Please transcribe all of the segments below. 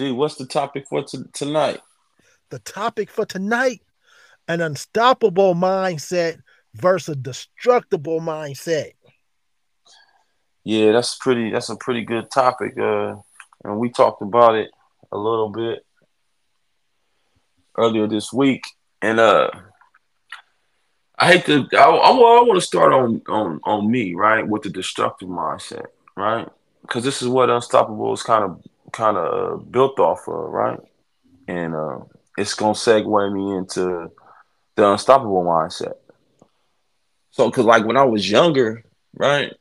D, what's the topic for t- tonight? The topic for tonight: an unstoppable mindset versus destructible mindset. Yeah, that's pretty. That's a pretty good topic. Uh, and we talked about it a little bit earlier this week. And uh, I hate to. I, I, I want to start on on on me, right, with the destructive mindset, right, because this is what unstoppable is kind of kind of built off of, right, and uh, it's gonna segue me into the unstoppable mindset. So, because like when I was younger, right,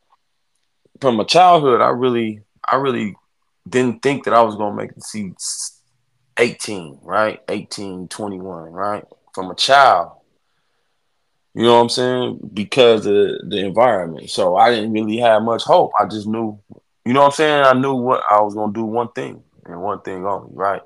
from my childhood, I really, I really didn't think that I was gonna make the see 18, right, 18, 21, right, from a child. You know what I'm saying? Because of the environment. So I didn't really have much hope. I just knew, you know what I'm saying? I knew what I was gonna do one thing and one thing only, right?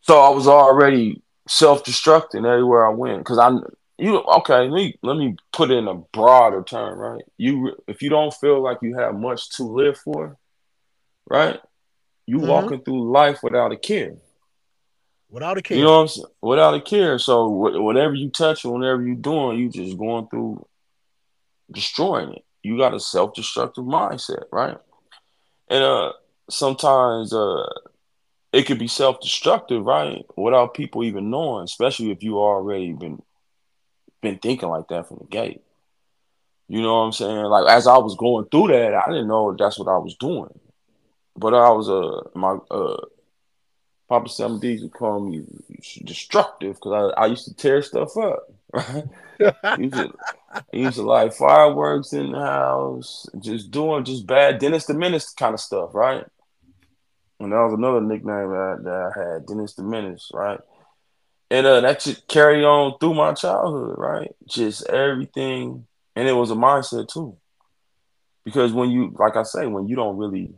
So I was already self-destructing everywhere I went because I you okay let me let me put it in a broader term right you if you don't feel like you have much to live for right you mm-hmm. walking through life without a care without a care you know what I'm saying without a care so whatever you touch or whatever you doing you just going through destroying it you got a self-destructive mindset right and uh sometimes uh it could be self-destructive right without people even knowing especially if you already been been thinking like that from the gate. You know what I'm saying? Like as I was going through that, I didn't know that's what I was doing. But I was uh my uh Papa Seven D's would call me destructive because I, I used to tear stuff up. Right? used to, I used to like fireworks in the house, just doing just bad Dennis the Menace kind of stuff, right? And that was another nickname that, that I had, Dennis the Menace, right? and uh, that should carry on through my childhood, right? Just everything, and it was a mindset too. Because when you, like I say, when you don't really,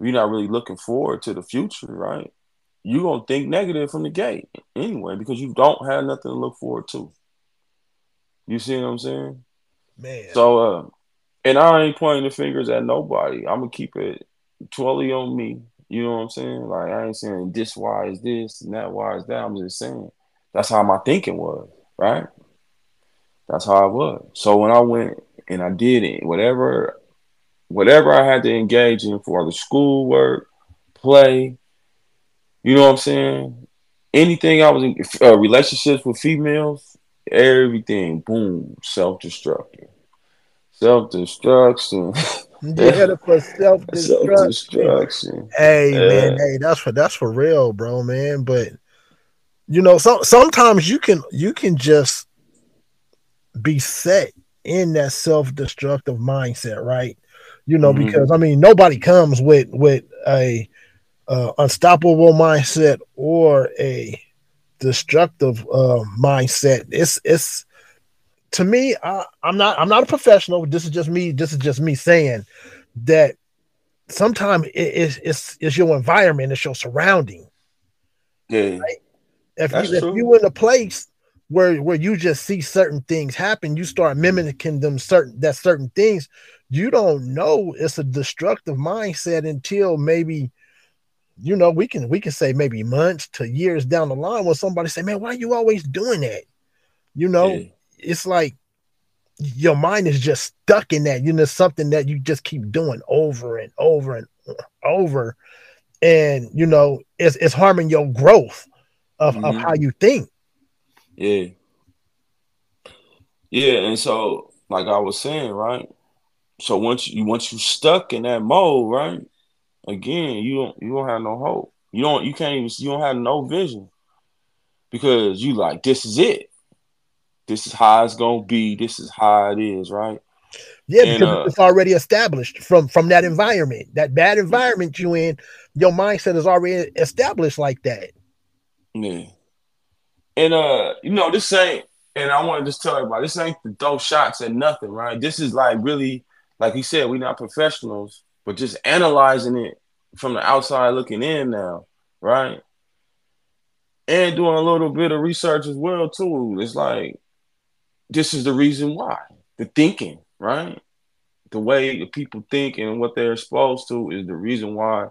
you're not really looking forward to the future, right? You're gonna think negative from the gate anyway, because you don't have nothing to look forward to. You see what I'm saying? Man. So, uh, and I ain't pointing the fingers at nobody. I'm gonna keep it totally on me you know what I'm saying? Like I ain't saying this why is this and that why is that. I'm just saying that's how my thinking was, right? That's how I was. So when I went and I did it, whatever, whatever I had to engage in for the schoolwork, play, you know what I'm saying? Anything I was in uh, relationships with females, everything, boom, self destructive, self destruction. Yeah, for self destruction. Hey yeah. man, hey, that's for that's for real, bro, man. But you know, so, sometimes you can you can just be set in that self destructive mindset, right? You know, mm-hmm. because I mean, nobody comes with with a uh, unstoppable mindset or a destructive uh, mindset. It's it's to me, I, I'm not I'm not a professional. This is just me. This is just me saying that sometimes it, it's it's it's your environment, it's your surrounding. Yeah. Right? If That's you, true. if you in a place where where you just see certain things happen, you start mimicking them certain that certain things. You don't know it's a destructive mindset until maybe you know we can we can say maybe months to years down the line when somebody say, "Man, why are you always doing that?" You know, yeah it's like your mind is just stuck in that. You know, something that you just keep doing over and over and over. And you know, it's it's harming your growth of, mm-hmm. of how you think. Yeah. Yeah, and so like I was saying, right? So once you once you stuck in that mode, right? Again, you don't you don't have no hope. You don't you can't even you don't have no vision because you like this is it. This is how it's gonna be. This is how it is, right? Yeah, and, because uh, it's already established from from that environment, that bad environment you in. Your mindset is already established like that. Yeah, and uh, you know, this ain't. And I want to just tell everybody, this ain't the dope shots and nothing, right? This is like really, like he said, we're not professionals, but just analyzing it from the outside looking in now, right? And doing a little bit of research as well too. It's like this is the reason why the thinking, right? The way the people think and what they're exposed to is the reason why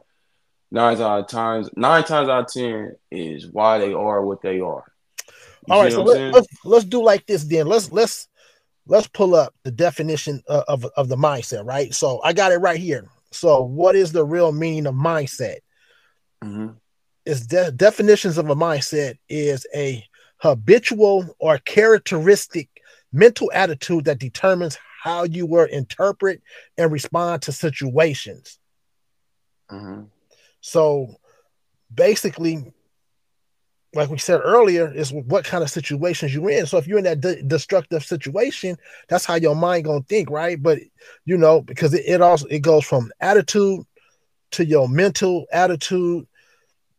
nine out of times, nine times out of ten is why they are what they are. You All right, so let, us let's, let's do like this then. Let's let's let's pull up the definition of, of, of the mindset, right? So I got it right here. So what is the real meaning of mindset? Mm-hmm. Is de- definitions of a mindset is a habitual or characteristic mental attitude that determines how you will interpret and respond to situations. Mm-hmm. So basically, like we said earlier, is what kind of situations you're in. So if you're in that de- destructive situation, that's how your mind gonna think, right? But you know, because it, it also it goes from attitude to your mental attitude,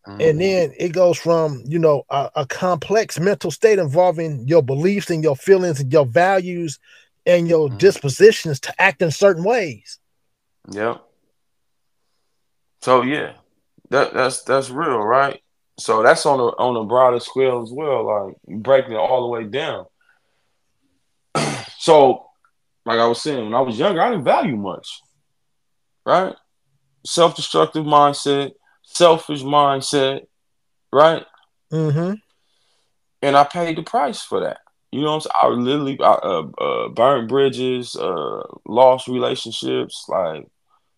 mm-hmm. and then it goes from you know a, a, complex mental state involving your beliefs and your feelings and your values and your mm-hmm. dispositions to act in certain ways. Yep. So yeah, that that's that's real, right? So that's on a on a broader scale as well, like breaking it all the way down. so, like I was saying, when I was younger, I didn't value much, right? Self-destructive mindset, selfish mindset, right? Mm-hmm. And I paid the price for that. You know what I'm saying? I literally I, uh, uh, burned bridges, uh, lost relationships, like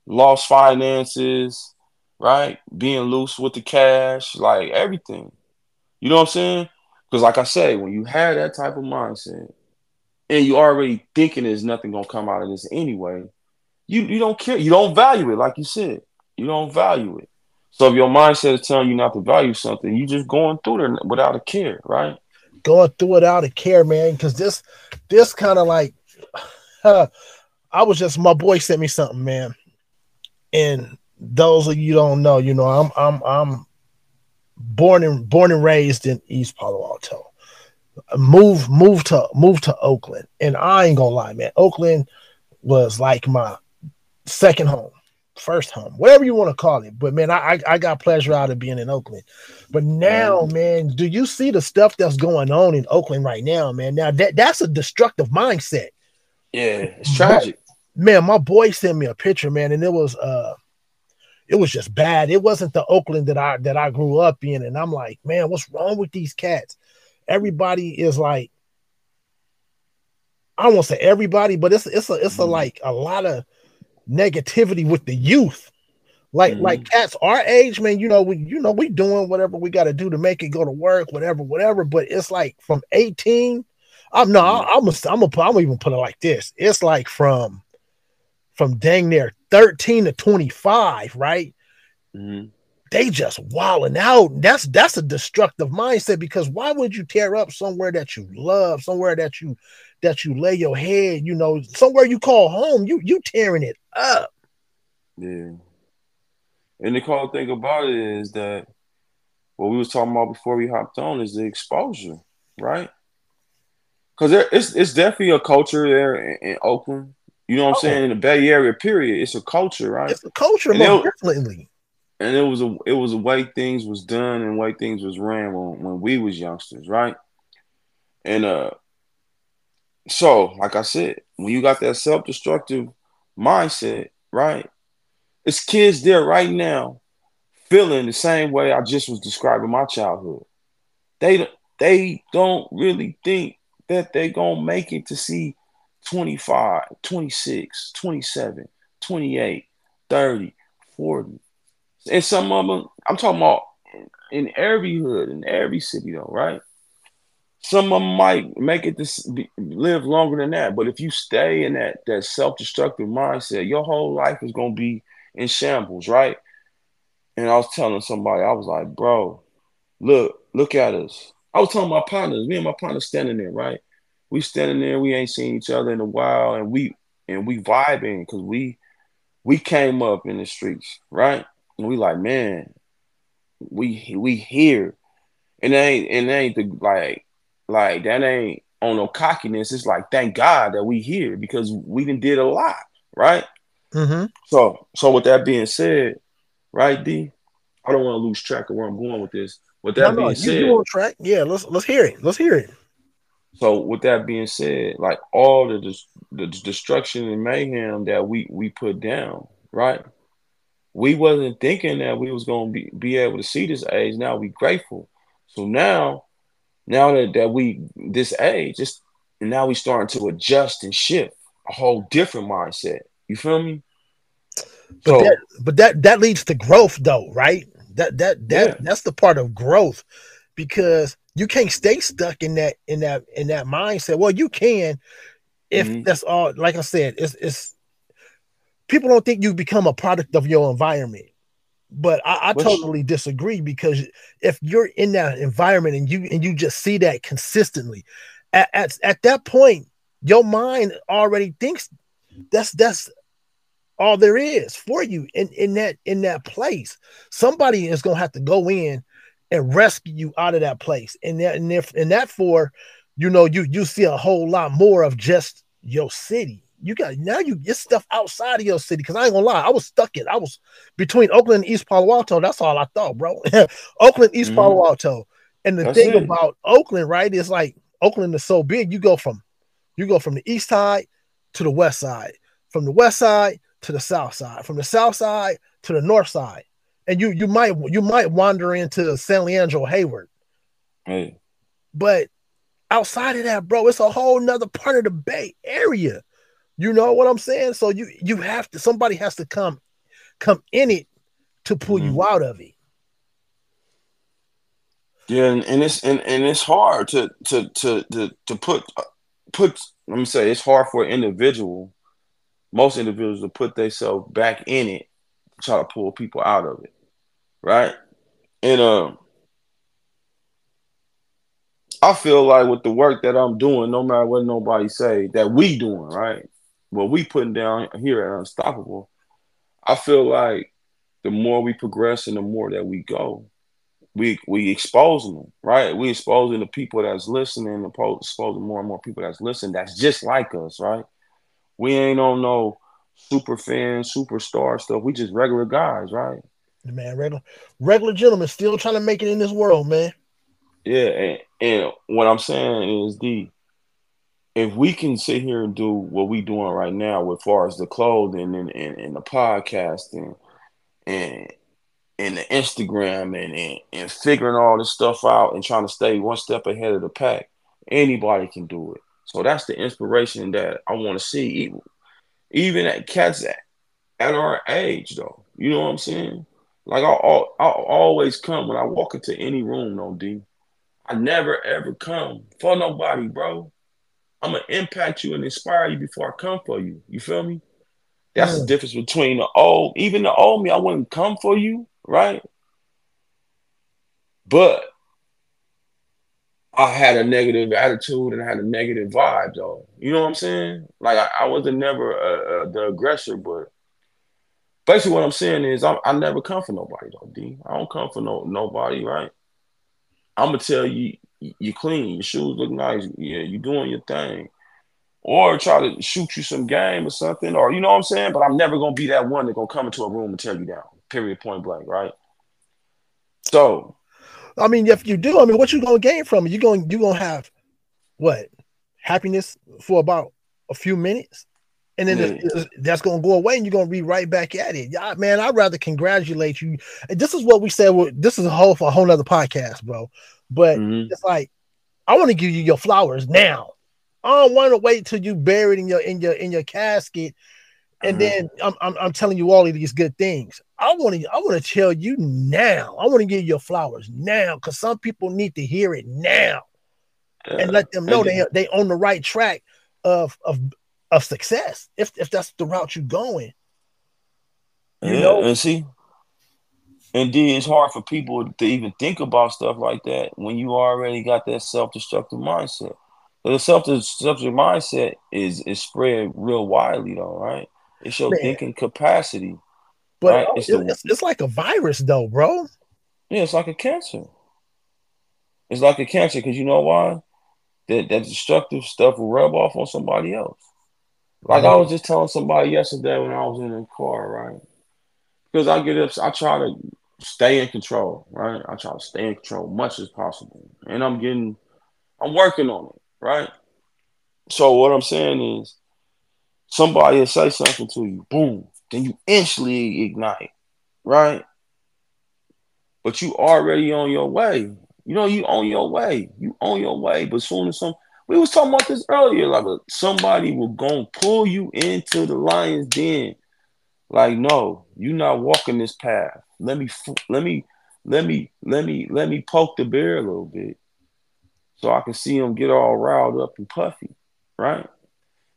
lost finances, right? Being loose with the cash, like everything. You know what I'm saying? Because, like I say, when you have that type of mindset and you already thinking there's nothing gonna come out of this anyway, you you don't care. You don't value it, like you said. You don't value it. So if your mindset is telling you not to value something, you're just going through it without a care, right? Going through it out of care, man. Because this this kind of like, I was just my boy sent me something, man, and those of you don't know, you know, I'm I'm I'm born and born and raised in East Palo Alto. Move move to move to Oakland, and I ain't gonna lie, man. Oakland was like my second home, first home, whatever you want to call it. But man, I I got pleasure out of being in Oakland. But now, man, do you see the stuff that's going on in Oakland right now, man? Now that that's a destructive mindset. Yeah, it's tragic. But, man, my boy sent me a picture, man, and it was uh it was just bad. It wasn't the Oakland that I that I grew up in, and I'm like, man, what's wrong with these cats? Everybody is like, I won't say everybody, but it's it's a it's a mm-hmm. like a lot of negativity with the youth. Like mm-hmm. like cats our age, man. You know we you know we doing whatever we got to do to make it go to work, whatever, whatever. But it's like from 18. I'm no, mm-hmm. I'm a, I'm a, I'm even put it like this. It's like from from dang near 13 to 25, right? Mm-hmm. They just walling out. That's that's a destructive mindset because why would you tear up somewhere that you love, somewhere that you that you lay your head, you know, somewhere you call home, you you tearing it up. Yeah. And the cool thing about it is that what we was talking about before we hopped on is the exposure, right? Because there it's it's definitely a culture there in, in Oakland you know what I'm oh. saying? In the Bay Area, period, it's a culture, right? It's a culture, and most it, definitely. And it was a it was a way things was done and way things was ran when, when we was youngsters, right? And uh, so like I said, when you got that self destructive mindset, right? It's kids there right now feeling the same way I just was describing my childhood. They they don't really think that they're gonna make it to see 25, 26, 27, 28, 30, 40. And some of them, I'm talking about in every hood, in every city, though, right? Some of them might make it to live longer than that, but if you stay in that that self destructive mindset, your whole life is gonna be in shambles, right? And I was telling somebody, I was like, bro, look, look at us. I was telling my partners, me and my partner standing there, right? We standing there, we ain't seen each other in a while, and we and we vibing because we we came up in the streets, right? And we like, man, we we here, and it ain't and it ain't the like like that ain't on no cockiness. It's like thank God that we here because we done did a lot, right? Mm-hmm. So so with that being said, right, D, I don't want to lose track of where I'm going with this. With that no, being no, said, you on track. Yeah, let's let's hear it. Let's hear it. So with that being said, like all the the destruction and mayhem that we we put down, right? we wasn't thinking that we was gonna be, be able to see this age. Now we grateful. So now, now that, that we this age, just and now we starting to adjust and shift a whole different mindset. You feel me? But so, that, but that that leads to growth though, right? That that that yeah. that's the part of growth because you can't stay stuck in that in that in that mindset. Well, you can if mm-hmm. that's all like I said, it's it's people don't think you become a product of your environment. But I, I totally disagree because if you're in that environment and you and you just see that consistently, at, at, at that point, your mind already thinks that's that's all there is for you in, in that in that place. Somebody is gonna have to go in and rescue you out of that place. And that and if and that for you know you you see a whole lot more of just your city. You got now you get stuff outside of your city because I ain't gonna lie, I was stuck in I was between Oakland and East Palo Alto. That's all I thought, bro. Oakland, East mm-hmm. Palo Alto. And the That's thing it. about Oakland, right, is like Oakland is so big, you go from you go from the east side to the west side, from the west side to the south side, from the south side to the north side. And you you might you might wander into San Leandro Hayward. Hey. But outside of that, bro, it's a whole nother part of the Bay Area. You know what I'm saying? So you you have to somebody has to come come in it to pull mm-hmm. you out of it. Yeah, and, and it's and, and it's hard to to to to to put put let me say it's hard for an individual, most individuals to put themselves back in it, to try to pull people out of it. Right? And um I feel like with the work that I'm doing, no matter what nobody say, that we doing, right? what we putting down here at Unstoppable, I feel like the more we progress and the more that we go, we we exposing them, right? We exposing the people that's listening, exposing more and more people that's listening that's just like us, right? We ain't on no super fan, superstar stuff. We just regular guys, right? Man, regular regular gentlemen still trying to make it in this world, man. Yeah, and, and what I'm saying is the if we can sit here and do what we doing right now as far as the clothing and, and, and the podcasting and and the Instagram and, and and figuring all this stuff out and trying to stay one step ahead of the pack, anybody can do it. So that's the inspiration that I want to see, even at cats at, at our age, though. You know what I'm saying? Like I, I, I always come when I walk into any room, no D. I never ever come for nobody, bro. I'm gonna impact you and inspire you before I come for you. You feel me? That's yeah. the difference between the old, even the old me. I wouldn't come for you, right? But I had a negative attitude and I had a negative vibe, though. You know what I'm saying? Like I, I wasn't never uh, uh, the aggressor, but basically what I'm saying is I, I never come for nobody, though. D. I don't come for no nobody, right? I'm gonna tell you you clean, your shoes look nice, yeah, you doing your thing. Or try to shoot you some game or something, or you know what I'm saying? But I'm never gonna be that one that gonna come into a room and tear you down. Period point blank, right? So I mean, if you do, I mean, what you gonna gain from it? You going you gonna have what happiness for about a few minutes, and then yeah. it's, that's gonna go away, and you're gonna be right back at it. Yeah, man, I'd rather congratulate you. And this is what we said. Well, this is a whole for a whole other podcast, bro. But mm-hmm. it's like I want to give you your flowers now. I don't want to wait till you buried in your in your in your casket, and mm-hmm. then I'm, I'm, I'm telling you all of these good things. I want to I want to tell you now. I want to give you your flowers now because some people need to hear it now, and let them know they they on the right track of of of success if if that's the route you're going. You yeah, know, and see, and then it's hard for people to even think about stuff like that when you already got that self-destructive mindset. But the self-destructive mindset is is spread real widely though, right? It's your Man. thinking capacity. But right? it's, oh, the, it's, it's like a virus though, bro. Yeah, it's like a cancer. It's like a cancer because you know why? That that destructive stuff will rub off on somebody else. Like uh-huh. I was just telling somebody yesterday when I was in the car, right? Because I get up, I try to stay in control, right? I try to stay in control much as possible. And I'm getting, I'm working on it, right? So what I'm saying is somebody will say something to you, boom, then you instantly ignite. right? But you already on your way. You know, you on your way. You on your way. But soon as some we was talking about this earlier, like somebody will go and pull you into the lion's den. Like, no, you're not walking this path. Let me let me let me let me let me poke the bear a little bit so I can see him get all riled up and puffy, right?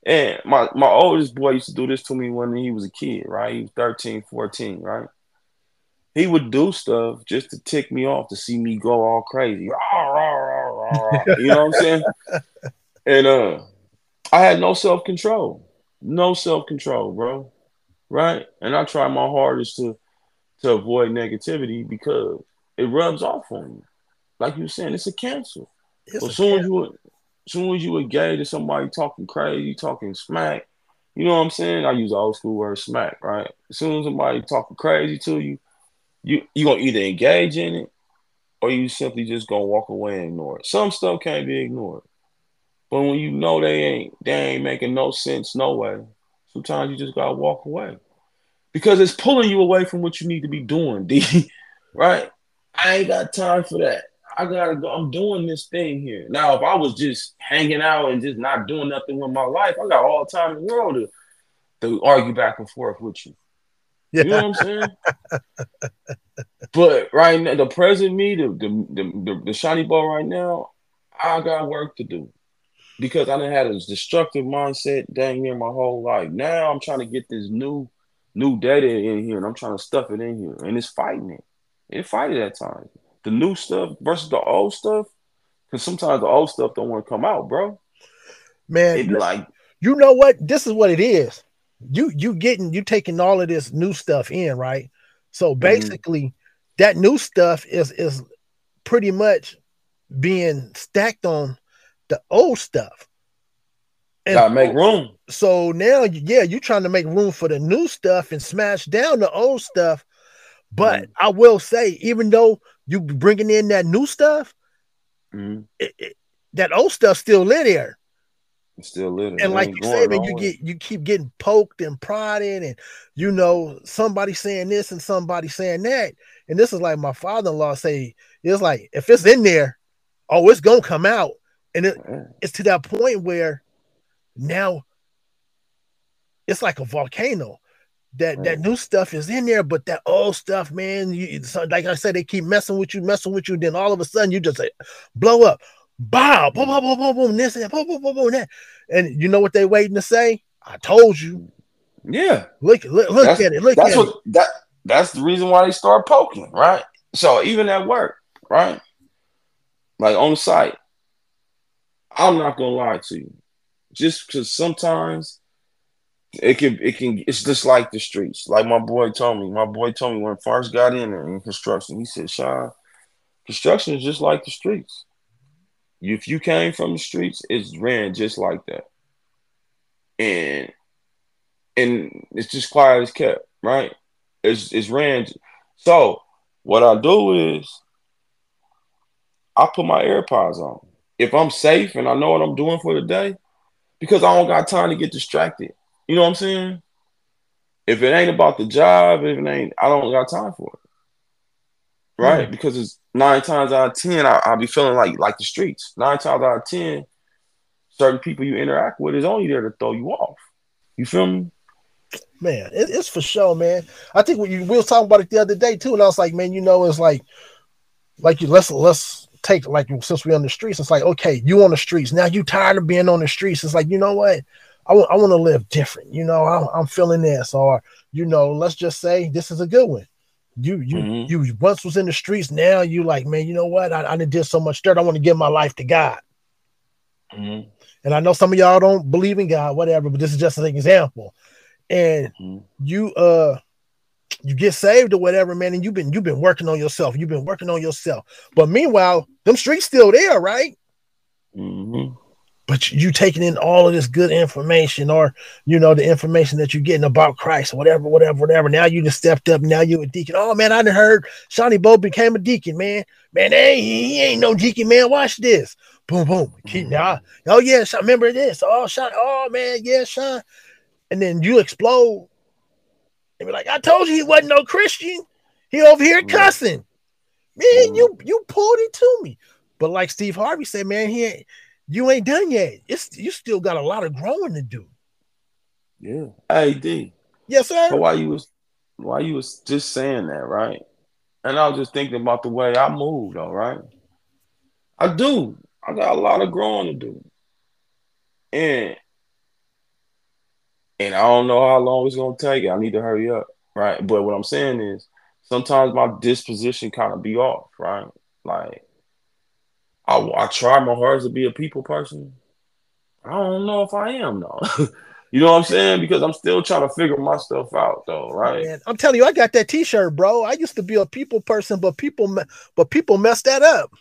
And my, my oldest boy used to do this to me when he was a kid, right? He was 13, 14, right? He would do stuff just to tick me off to see me go all crazy. You know what I'm saying? and uh I had no self-control. No self-control, bro. Right? And I try my hardest to to avoid negativity because it rubs off on you. Like you were saying, it's a cancer. It's as soon as you soon as you engage in somebody talking crazy, talking smack, you know what I'm saying? I use the old school word smack, right? As soon as somebody talking crazy to you, you you gonna either engage in it or you simply just gonna walk away and ignore it. Some stuff can't be ignored. But when you know they ain't they ain't making no sense, no way, sometimes you just gotta walk away. Because it's pulling you away from what you need to be doing, D. right? I ain't got time for that. I gotta go. I'm doing this thing here. Now, if I was just hanging out and just not doing nothing with my life, I got all the time in the world to, to argue back and forth with you. Yeah. You know what I'm saying? but right now, the present me, the the, the the shiny ball right now, I got work to do because I done had a destructive mindset dang near my whole life. Now I'm trying to get this new new data in here, and I'm trying to stuff it in here, and it's fighting it. It fight it at times the new stuff versus the old stuff. Because sometimes the old stuff don't want to come out, bro. Man, like you know what? This is what it is. You you getting you taking all of this new stuff in, right? So mm-hmm. basically, mm-hmm. that new stuff is is pretty much being stacked on the old stuff. And Gotta make room. So now, yeah, you're trying to make room for the new stuff and smash down the old stuff. But mm-hmm. I will say, even though you bringing in that new stuff, mm-hmm. it, it, that old stuff still in there. It's still lit. And like you said, man, you get you keep getting poked and prodded, and you know somebody saying this and somebody saying that, and this is like my father-in-law say. It's like if it's in there, oh, it's gonna come out, and it, it's to that point where now it's like a volcano that that new stuff is in there, but that old stuff, man, you, like I said, they keep messing with you, messing with you. Then all of a sudden, you just say, blow up, bow, boom, boom, boom, boom, boom, this and boom, boom, boom, boom, that. And you know what they waiting to say? I told you. Yeah. Look, look, look at it. Look that's at what, it. That that's the reason why they start poking, right? So even at work, right? Like on the site, I'm not gonna lie to you, just because sometimes it can it can it's just like the streets. Like my boy told me. My boy told me when first got in in construction, he said, Sean, construction is just like the streets. If you came from the streets, it's ran just like that. And and it's just quiet as kept, right? It's it's ran. So what I do is I put my AirPods on. If I'm safe and I know what I'm doing for the day, because I don't got time to get distracted. You know what I'm saying? If it ain't about the job, if it ain't, I don't got time for it. Right? Mm. Because it's nine times out of ten, I, will be feeling like like the streets. Nine times out of ten, certain people you interact with is only there to throw you off. You feel me? Man, it, it's for sure, man. I think we, we was talking about it the other day too, and I was like, man, you know, it's like, like you let's let's take like since we on the streets, it's like, okay, you on the streets now. You tired of being on the streets? It's like, you know what? I want I want to live different. You know, I'm, I'm feeling this, or you know, let's just say this is a good one. You you mm-hmm. you once was in the streets, now you like, man, you know what? I, I did so much dirt. I want to give my life to God. Mm-hmm. And I know some of y'all don't believe in God, whatever, but this is just an example. And mm-hmm. you uh you get saved or whatever, man, and you've been you've been working on yourself. You've been working on yourself. But meanwhile, them streets still there, right? Mm-hmm but you taking in all of this good information or you know the information that you're getting about christ whatever whatever whatever. Now you just stepped up. Now you're a deacon. Oh man i done heard Shawnee Bo became a deacon man. Man hey he ain't no deacon man. Watch this. Boom boom. Keep mm-hmm. now oh yeah I remember this. Oh Sean oh man yeah Sean and then you explode. And be like i told you he wasn't no christian. He over here cussing. Man, mm-hmm. you you pulled it to me. But like Steve Harvey said, man, he ain't, you ain't done yet. It's you still got a lot of growing to do. Yeah. Hey D. Yes, sir. So why you was why you was just saying that, right? And I was just thinking about the way I moved, all right. I do. I got a lot of growing to do. And and I don't know how long it's gonna take. I need to hurry up, right? But what I'm saying is sometimes my disposition kind of be off, right? Like I, I try my hardest to be a people person. I don't know if I am though. you know what I'm saying? Because I'm still trying to figure my stuff out though, right? Man, I'm telling you, I got that T-shirt, bro. I used to be a people person, but people, but people messed that up.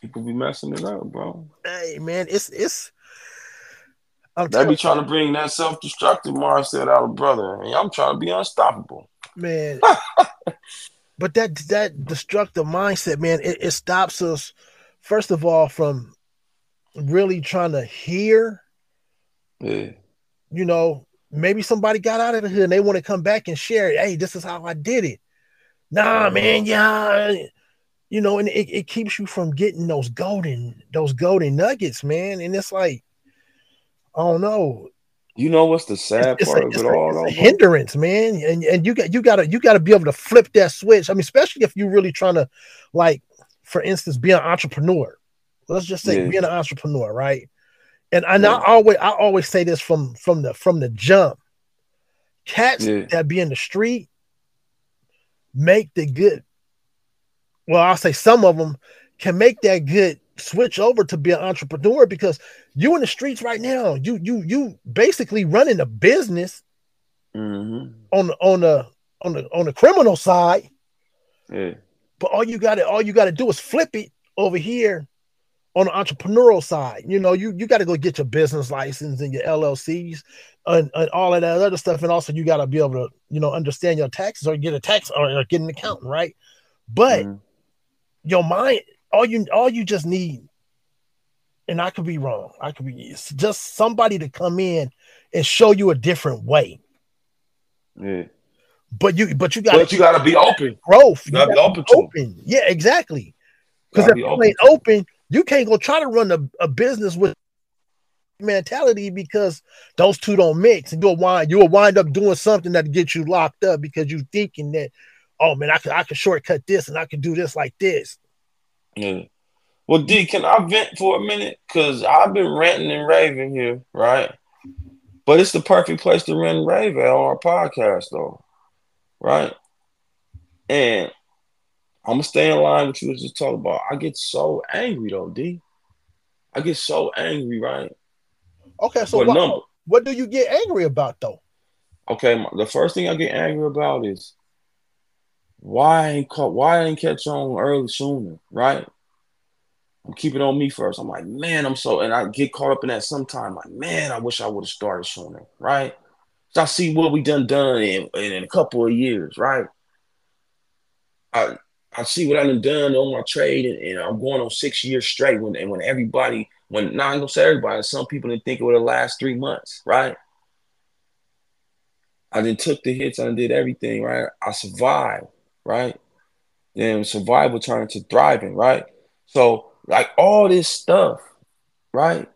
People be messing it up, bro. Hey, man, it's it's. I'm they be trying to bring that self-destructive mindset out of brother, and I'm trying to be unstoppable, man. but that that destructive mindset, man, it, it stops us first of all from really trying to hear. Yeah. You know, maybe somebody got out of the hood and they want to come back and share. Hey, this is how I did it. Nah, uh-huh. man, yeah. You know, and it, it keeps you from getting those golden, those golden nuggets, man. And it's like, I don't know. You know what's the sad it's, part it's of it a, all? Though, hindrance, man. And and you got you gotta you gotta be able to flip that switch. I mean, especially if you're really trying to like for instance, being an entrepreneur. Let's just say yeah. being an entrepreneur, right? And, and yeah. I always I always say this from from the from the jump. Cats yeah. that be in the street make the good. Well, I'll say some of them can make that good switch over to be an entrepreneur because you in the streets right now. You you you basically running a business mm-hmm. on on the on the on the criminal side. Yeah. But all you got to all you got to do is flip it over here on the entrepreneurial side. You know, you you got to go get your business license and your LLCs and, and all of that other stuff, and also you got to be able to you know understand your taxes or get a tax or, or get an accountant, right? But mm-hmm. your mind, all you all you just need, and I could be wrong. I could be just somebody to come in and show you a different way. Yeah. But you, but you got, but you got to be open. Growth. You got to be open. Open. Yeah, exactly. Because if you open. ain't open, you can't go try to run a, a business with mentality because those two don't mix, and you'll wind you'll wind up doing something that gets you locked up because you thinking that, oh man, I can I can shortcut this and I can do this like this. Yeah. Well, D, can I vent for a minute? Because I've been ranting and raving here, right? But it's the perfect place to rant and rave at on our podcast, though right? And I'm gonna stay in line with you was just talking about. I get so angry though, D. I get so angry, right? Okay, so what, what do you get angry about though? Okay, the first thing I get angry about is why I ain't caught, why I ain't catch on early sooner, right? I'm keeping on me first. I'm like, man, I'm so, and I get caught up in that sometime. Like, man, I wish I would have started sooner, right? I see what we done done in, in a couple of years, right? I I see what I done done on my trade, and, and I'm going on six years straight. When and when everybody, when not gonna say everybody, some people didn't think it would have last three months, right? I then took the hits, I did everything, right? I survived, right? Then survival turned to thriving, right? So like all this stuff, right?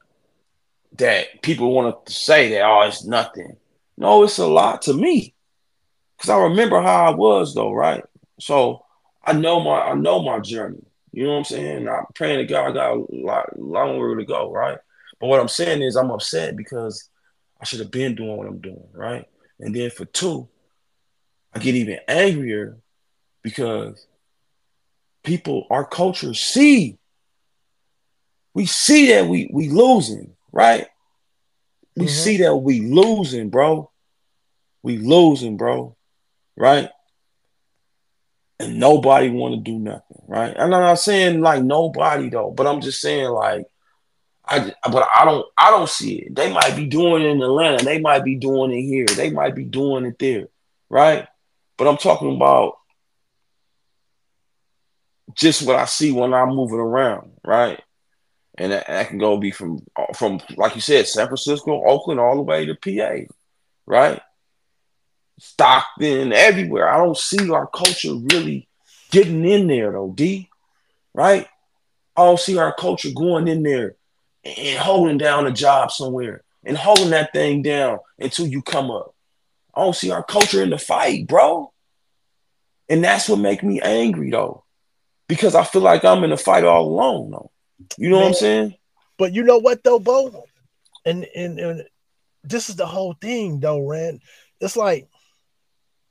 That people want to say that oh, it's nothing. No, it's a lot to me. Cause I remember how I was though, right? So I know my I know my journey. You know what I'm saying? I'm praying to God I got a lot longer to go, right? But what I'm saying is I'm upset because I should have been doing what I'm doing, right? And then for two, I get even angrier because people, our culture see, we see that we we losing, right? We mm-hmm. see that we losing, bro. We losing, bro. Right? And nobody want to do nothing, right? And I'm not saying like nobody though, but I'm just saying like I but I don't I don't see it. They might be doing it in Atlanta, they might be doing it here, they might be doing it there, right? But I'm talking about just what I see when I'm moving around, right? And that, that, can go be from from like you said, San Francisco, Oakland, all the way to PA, right? Stockton, everywhere. I don't see our culture really getting in there though, D. Right? I don't see our culture going in there and holding down a job somewhere and holding that thing down until you come up. I don't see our culture in the fight, bro. And that's what make me angry though. Because I feel like I'm in a fight all alone though. You know Man, what I'm saying? But you know what though, Bo? And, and and this is the whole thing though, Rand. It's like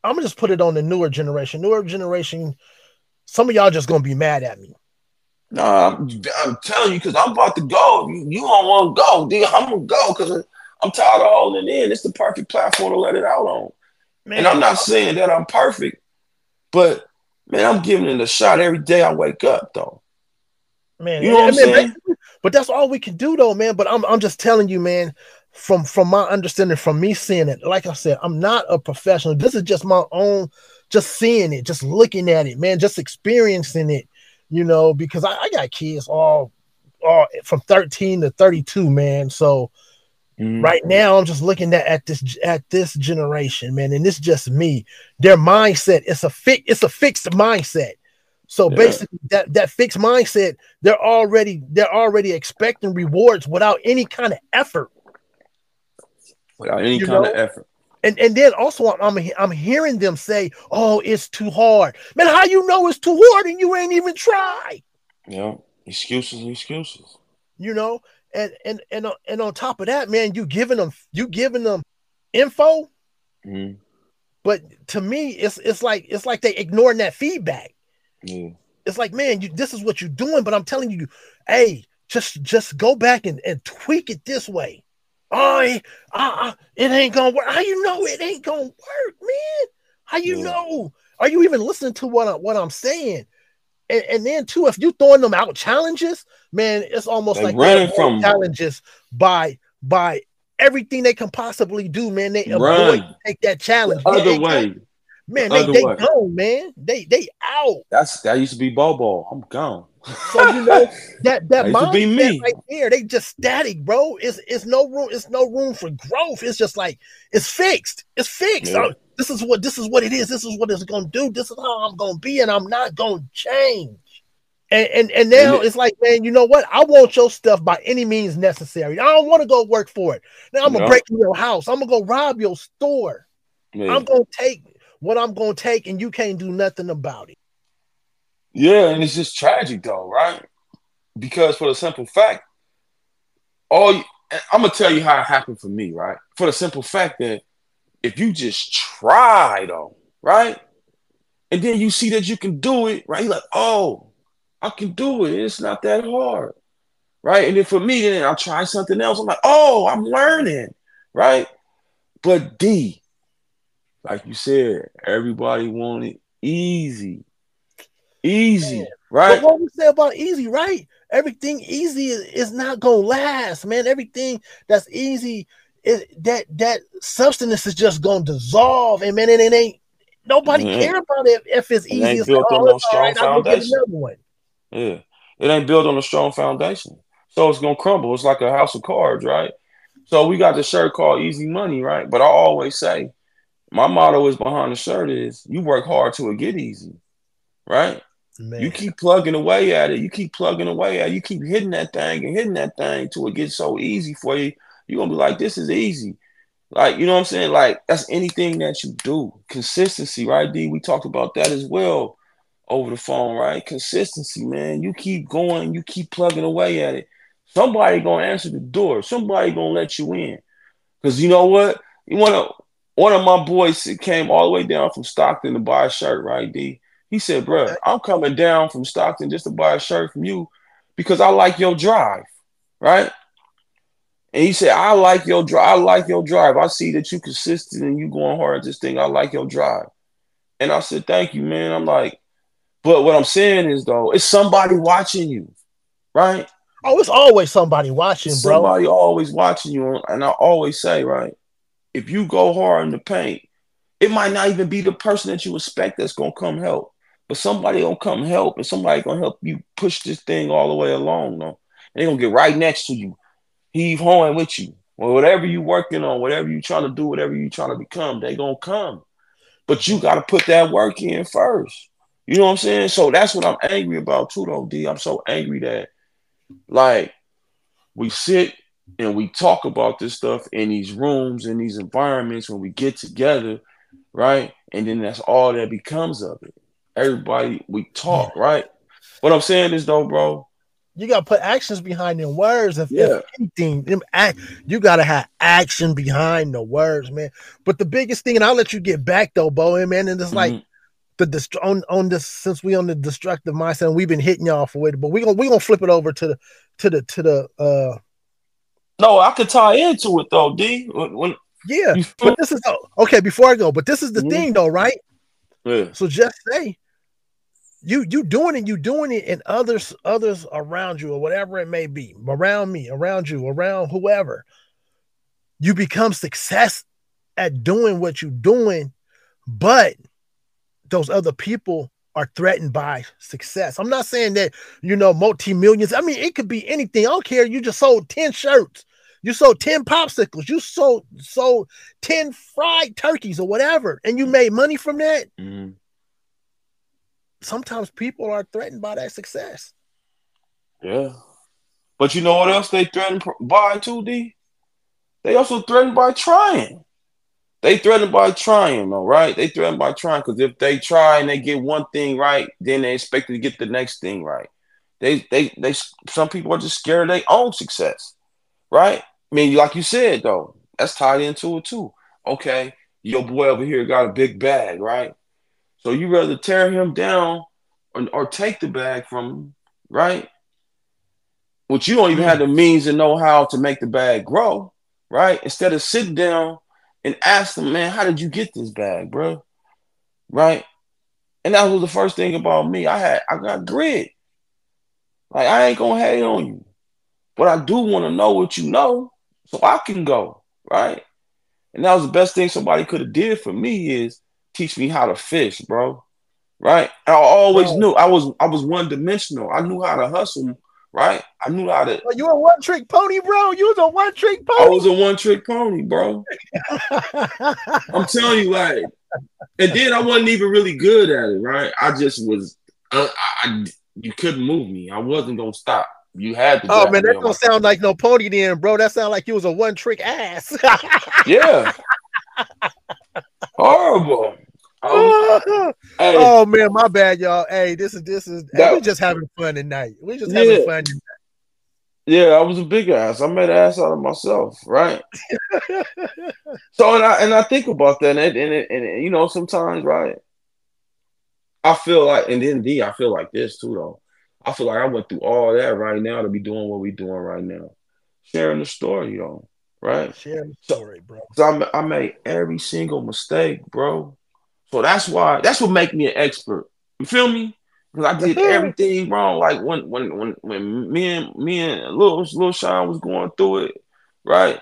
I'm gonna just put it on the newer generation. Newer generation, some of y'all just gonna be mad at me. Nah, I'm, I'm telling you because I'm about to go. You, you don't want to go, dude. I'm gonna go because I'm tired of holding it in. It's the perfect platform to let it out on. Man, and I'm not saying that I'm perfect, but man, I'm giving it a shot every day I wake up, though. Man, you know what I'm saying? But that's all we can do, though, man. But I'm I'm just telling you, man. From from my understanding, from me seeing it, like I said, I'm not a professional. This is just my own, just seeing it, just looking at it, man, just experiencing it you know, because I, I got kids all, all from 13 to 32, man. So mm. right now I'm just looking at, at this at this generation, man, and it's just me. Their mindset, it's a fi- it's a fixed mindset. So yeah. basically that that fixed mindset, they're already they're already expecting rewards without any kind of effort. Without any you kind know? of effort. And and then also I'm, I'm hearing them say, "Oh, it's too hard." Man, how you know it's too hard and you ain't even tried? Yeah, excuses, excuses. You know, and and and uh, and on top of that, man, you giving them you giving them info. Mm-hmm. But to me, it's it's like it's like they ignoring that feedback. Mm. It's like, man, you, this is what you're doing, but I'm telling you, hey, just just go back and, and tweak it this way oh, uh, it ain't gonna work. How you know it ain't gonna work, man? How you yeah. know? Are you even listening to what I, what I'm saying? And, and, then too, if you throwing them out challenges, man, it's almost they like running from challenges by by everything they can possibly do, man. They avoid take that challenge. The other way. Man, the they, they gone, man. They they out. That's that used to be Bobo. I'm gone. So you know that that mindset right there, they just static, bro. It's it's no room. It's no room for growth. It's just like it's fixed. It's fixed. Yeah. Uh, this is what this is what it is. This is what it's gonna do. This is how I'm gonna be, and I'm not gonna change. And and, and now yeah. it's like, man, you know what? I want your stuff by any means necessary. I don't want to go work for it. Now I'm gonna break your house. I'm gonna go rob your store. Yeah. I'm gonna take what I'm gonna take, and you can't do nothing about it. Yeah, and it's just tragic though, right? Because for the simple fact, all you, I'm gonna tell you how it happened for me, right? For the simple fact that if you just try though, right? And then you see that you can do it, right? You're like, oh, I can do it. It's not that hard. Right. And then for me, then I'll try something else. I'm like, oh, I'm learning. Right. But D, like you said, everybody wanted easy. Easy, right? But what we say about easy, right? Everything easy is, is not gonna last, man. Everything that's easy is that that substance is just gonna dissolve, and man, and it ain't nobody mm-hmm. care about it if it's easy. It ain't built on no strong right, foundation. Yeah, it ain't built on a strong foundation, so it's gonna crumble. It's like a house of cards, right? So we got the shirt called Easy Money, right? But I always say, my motto is behind the shirt is you work hard to it get easy, right? Man. You keep plugging away at it. You keep plugging away at it. You keep hitting that thing and hitting that thing till it gets so easy for you. You're gonna be like, this is easy. Like, you know what I'm saying? Like, that's anything that you do. Consistency, right, D? We talked about that as well over the phone, right? Consistency, man. You keep going, you keep plugging away at it. Somebody gonna answer the door. Somebody gonna let you in. Cause you know what? You wanna one of my boys came all the way down from Stockton to buy a shirt, right, D? He said, bro, I'm coming down from Stockton just to buy a shirt from you because I like your drive, right? And he said, I like your drive. I like your drive. I see that you consistent and you going hard at this thing. I like your drive. And I said, thank you, man. I'm like, but what I'm saying is though, it's somebody watching you, right? Oh, it's always somebody watching, bro. Somebody always watching you. And I always say, right, if you go hard in the paint, it might not even be the person that you expect that's gonna come help but somebody gonna come help and somebody gonna help you push this thing all the way along though. And they gonna get right next to you, heave hawing with you. Or whatever you working on, whatever you trying to do, whatever you trying to become, they gonna come. But you got to put that work in first. You know what I'm saying? So that's what I'm angry about too, though, D. I'm so angry that like we sit and we talk about this stuff in these rooms, in these environments when we get together, right? And then that's all that becomes of it. Everybody, we talk, right? What I'm saying is though, bro, you gotta put actions behind them words. If, yeah. if anything, them act, you gotta have action behind the words, man. But the biggest thing, and I'll let you get back though, Bo, and man, and it's mm-hmm. like the dist- on on this since we on the destructive mindset, and we've been hitting y'all for it, but we gonna we gonna flip it over to the to the to the uh no, I could tie into it though, D. When, when yeah, but this is okay. Before I go, but this is the mm-hmm. thing though, right? So just say you you doing it, you doing it, and others others around you or whatever it may be, around me, around you, around whoever, you become success at doing what you're doing, but those other people are threatened by success. I'm not saying that you know multi millions. I mean, it could be anything. I don't care. You just sold 10 shirts, you sold 10 popsicles, you sold sold 10 fried turkeys or whatever, and you made money from that. Mm-hmm sometimes people are threatened by that success. Yeah. But you know what else they threatened by too, D? They also threatened by trying. They threatened by trying, though, right? They threatened by trying because if they try and they get one thing right, then they expect to get the next thing right. They, they, they. Some people are just scared of their own success, right? I mean, like you said, though, that's tied into it too. Okay, your boy over here got a big bag, right? So you rather tear him down or, or take the bag from him, right? Which you don't even have the hmm. means to know how to make the bag grow, right? Instead of sitting down and ask them, man, how did you get this bag, bro? Right? And that was the first thing about me. I had I got grit. Like I ain't gonna hate on you. But I do want to know what you know so I can go, right? And that was the best thing somebody could have did for me is teach me how to fish, bro. Right? I always knew I was I was one dimensional. I knew how to hustle, right? I knew how to. Oh, you a one trick pony, bro? You was a one trick pony. I was a one trick pony, bro. I'm telling you, like, and then I wasn't even really good at it, right? I just was. Uh, I, you couldn't move me. I wasn't gonna stop. You had to. Oh man, that don't sound like no pony, then, bro. That sound like you was a one trick ass. yeah. Horrible. Oh, hey. oh man, my bad, y'all. Hey, this is this is that, we just having fun tonight. We just yeah. having fun tonight. Yeah, I was a big ass. I made an ass out of myself, right? so and I and I think about that, and it, and, it, and it, you know sometimes, right? I feel like, and then D, I feel like this too, though. I feel like I went through all that right now to be doing what we're doing right now, sharing the story, though, right? Sharing the story, bro. So I, I made every single mistake, bro. So that's why that's what make me an expert. You feel me? Because I did everything wrong. Like when when when when me and me and little little Sean was going through it, right?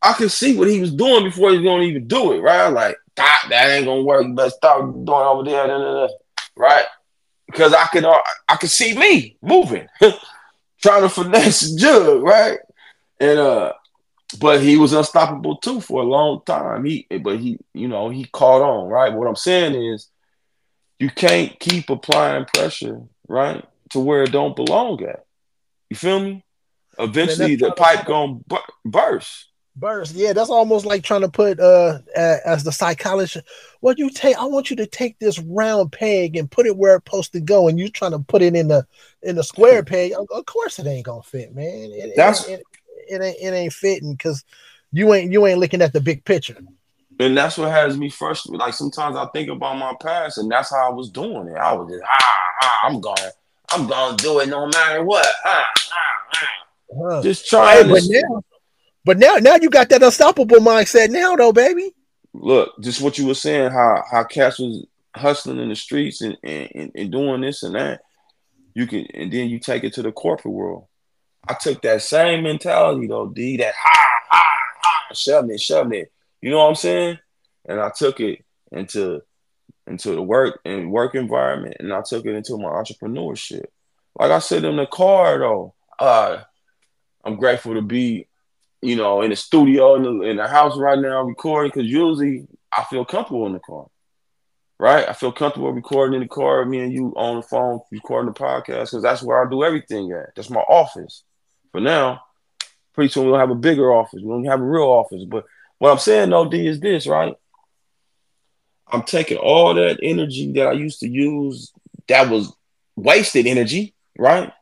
I could see what he was doing before he was gonna even do it, right? Like, that ain't gonna work. You better stop doing over there, da, da, da. right? Because I could uh, I could see me moving, trying to finesse jug, right? And uh but he was unstoppable too for a long time. He, but he, you know, he caught on, right? What I'm saying is, you can't keep applying pressure, right, to where it don't belong at. You feel me? Eventually, the pipe gonna burst. Burst, yeah. That's almost like trying to put, uh, as the psychologist, what you take. I want you to take this round peg and put it where it's supposed to go, and you're trying to put it in the in the square peg. Of course, it ain't gonna fit, man. It, that's it, it ain't it ain't fitting because you ain't you ain't looking at the big picture. And that's what has me first. Like sometimes I think about my past, and that's how I was doing it. I was just ah, ah I'm going, I'm gonna do it no matter what. Ah, ah, ah. Huh. Just trying. Hey, but now, but now, now you got that unstoppable mindset now, though, baby. Look, just what you were saying, how how Cass was hustling in the streets and, and, and doing this and that. You can, and then you take it to the corporate world. I took that same mentality though, D, that ha ha ha, shoving it, shoving it. You know what I'm saying? And I took it into into the work and work environment, and I took it into my entrepreneurship. Like I said in the car though, uh, I'm grateful to be you know, in the studio in the, in the house right now recording because usually I feel comfortable in the car, right? I feel comfortable recording in the car, me and you on the phone recording the podcast because that's where I do everything at. That's my office. For now, pretty soon we'll have a bigger office. We don't have a real office, but what I'm saying, though, D, is this, right? I'm taking all that energy that I used to use that was wasted energy, right?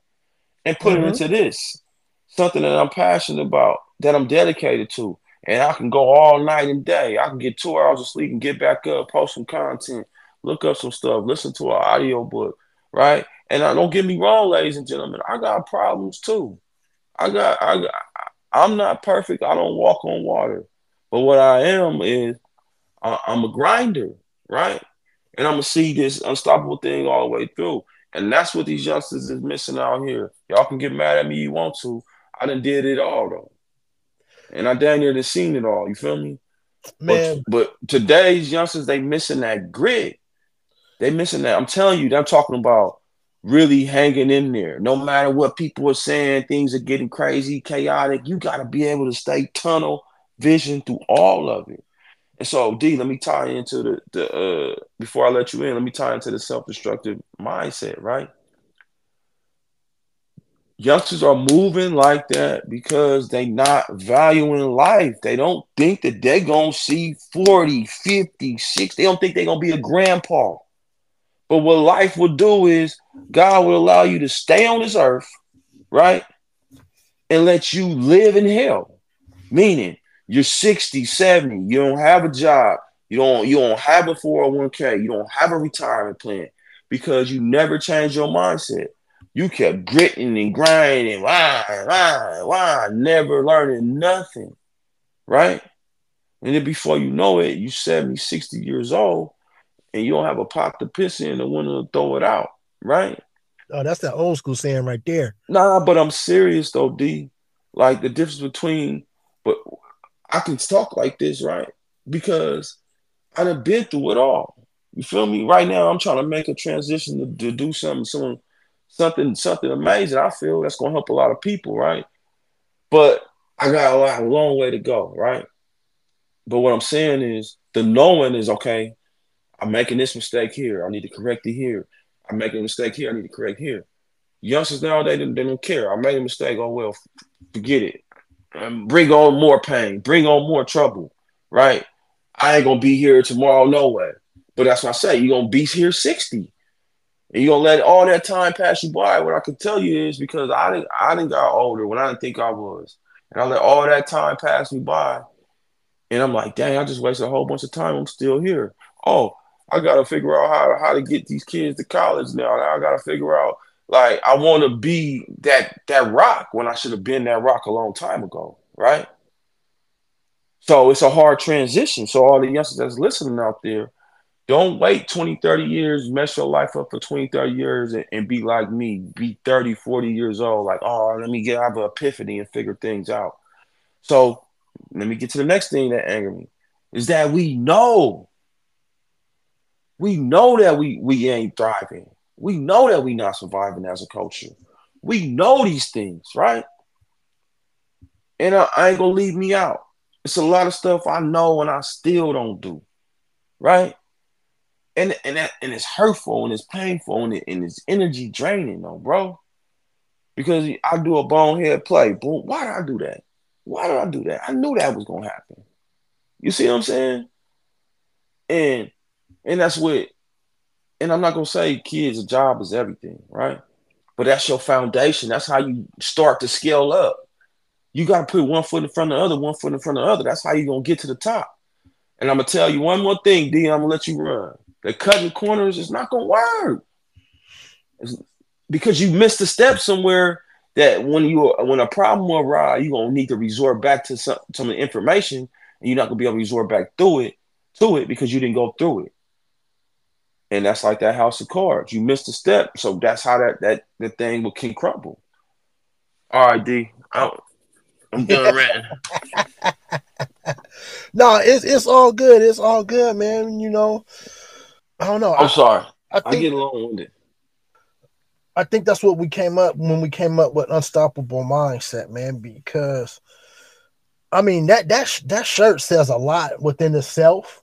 And put mm-hmm. it into this. Something that I'm passionate about, that I'm dedicated to. And I can go all night and day. I can get two hours of sleep and get back up, post some content, look up some stuff, listen to an audio book, right? And I don't get me wrong, ladies and gentlemen, I got problems too. I got I got I'm not perfect. I don't walk on water. But what I am is I'm a grinder right? And I'm gonna see this unstoppable thing all the way through. And that's what these youngsters is missing out here. Y'all can get mad at me you want to. I done did it all though. And I damn near done seen it all. You feel me? Man. But, but today's youngsters, they missing that grit. They missing that. I'm telling you, I'm talking about really hanging in there. No matter what people are saying, things are getting crazy, chaotic. You got to be able to stay tunnel vision through all of it. And so, D, let me tie into the the uh, before I let you in, let me tie into the self-destructive mindset, right? Youngsters are moving like that because they not valuing life. They don't think that they're gonna see 40, 50, 60. They don't think they're gonna be a grandpa. But what life will do is God will allow you to stay on this earth, right? And let you live in hell. Meaning you're 60, 70, you don't have a job, you don't you don't have a 401k, you don't have a retirement plan because you never change your mindset. You kept gritting and grinding, why, why, why, never learning nothing, right? And then before you know it, you 70, 60 years old, and you don't have a pot to piss in and want to throw it out, right? Oh, that's that old school saying right there. Nah, but I'm serious though, D. Like the difference between, but I can talk like this, right? Because I done been through it all. You feel me? Right now, I'm trying to make a transition to, to do something, something, something, something amazing. I feel that's gonna help a lot of people, right? But I got a, lot, a long way to go, right? But what I'm saying is the knowing is okay. I'm making this mistake here. I need to correct it here. I'm making a mistake here. I need to correct here. Youngsters nowadays they, they don't care. I made a mistake. Oh well, forget it um, bring on more pain, bring on more trouble, right? I ain't gonna be here tomorrow, no way. But that's what I say. You're gonna be here 60. And you're gonna let all that time pass you by. What I can tell you is because I didn't I didn't got older when I didn't think I was. And I let all that time pass me by. And I'm like, dang, I just wasted a whole bunch of time. I'm still here. Oh, I gotta figure out how, how to get these kids to college now. I gotta figure out like I want to be that that rock when I should have been that rock a long time ago, right? So it's a hard transition. So all the youngsters that's listening out there, don't wait 20, 30 years, mess your life up for 20, 30 years and, and, be like me, be 30, 40 years old, like, oh, let me get have an epiphany and figure things out. So let me get to the next thing that angered me is that we know, we know that we we ain't thriving. We know that we not surviving as a culture. We know these things, right? And I, I ain't gonna leave me out. It's a lot of stuff I know and I still don't do, right? And and that, and it's hurtful and it's painful and, it, and it's energy draining, though, bro. Because I do a bonehead play. Boom. Why did I do that? Why did I do that? I knew that was gonna happen. You see what I'm saying? And and that's what and I'm not gonna say kids, a job is everything, right? But that's your foundation. That's how you start to scale up. You gotta put one foot in front of the other, one foot in front of the other. That's how you're gonna get to the top. And I'm gonna tell you one more thing, D. I'm gonna let you run. The cutting corners is not gonna work. It's because you missed a step somewhere that when you when a problem will arise, you're gonna need to resort back to some, some of the information, and you're not gonna be able to resort back through it to it because you didn't go through it and that's like that house of cards. You missed a step, so that's how that that the thing will can crumble. All right, D. I'm, I'm done ranting. no, it's it's all good. It's all good, man. You know, I don't know. I'm I, sorry. I, think, I get long winded. I think that's what we came up when we came up with unstoppable mindset, man. Because I mean that that that shirt says a lot within itself.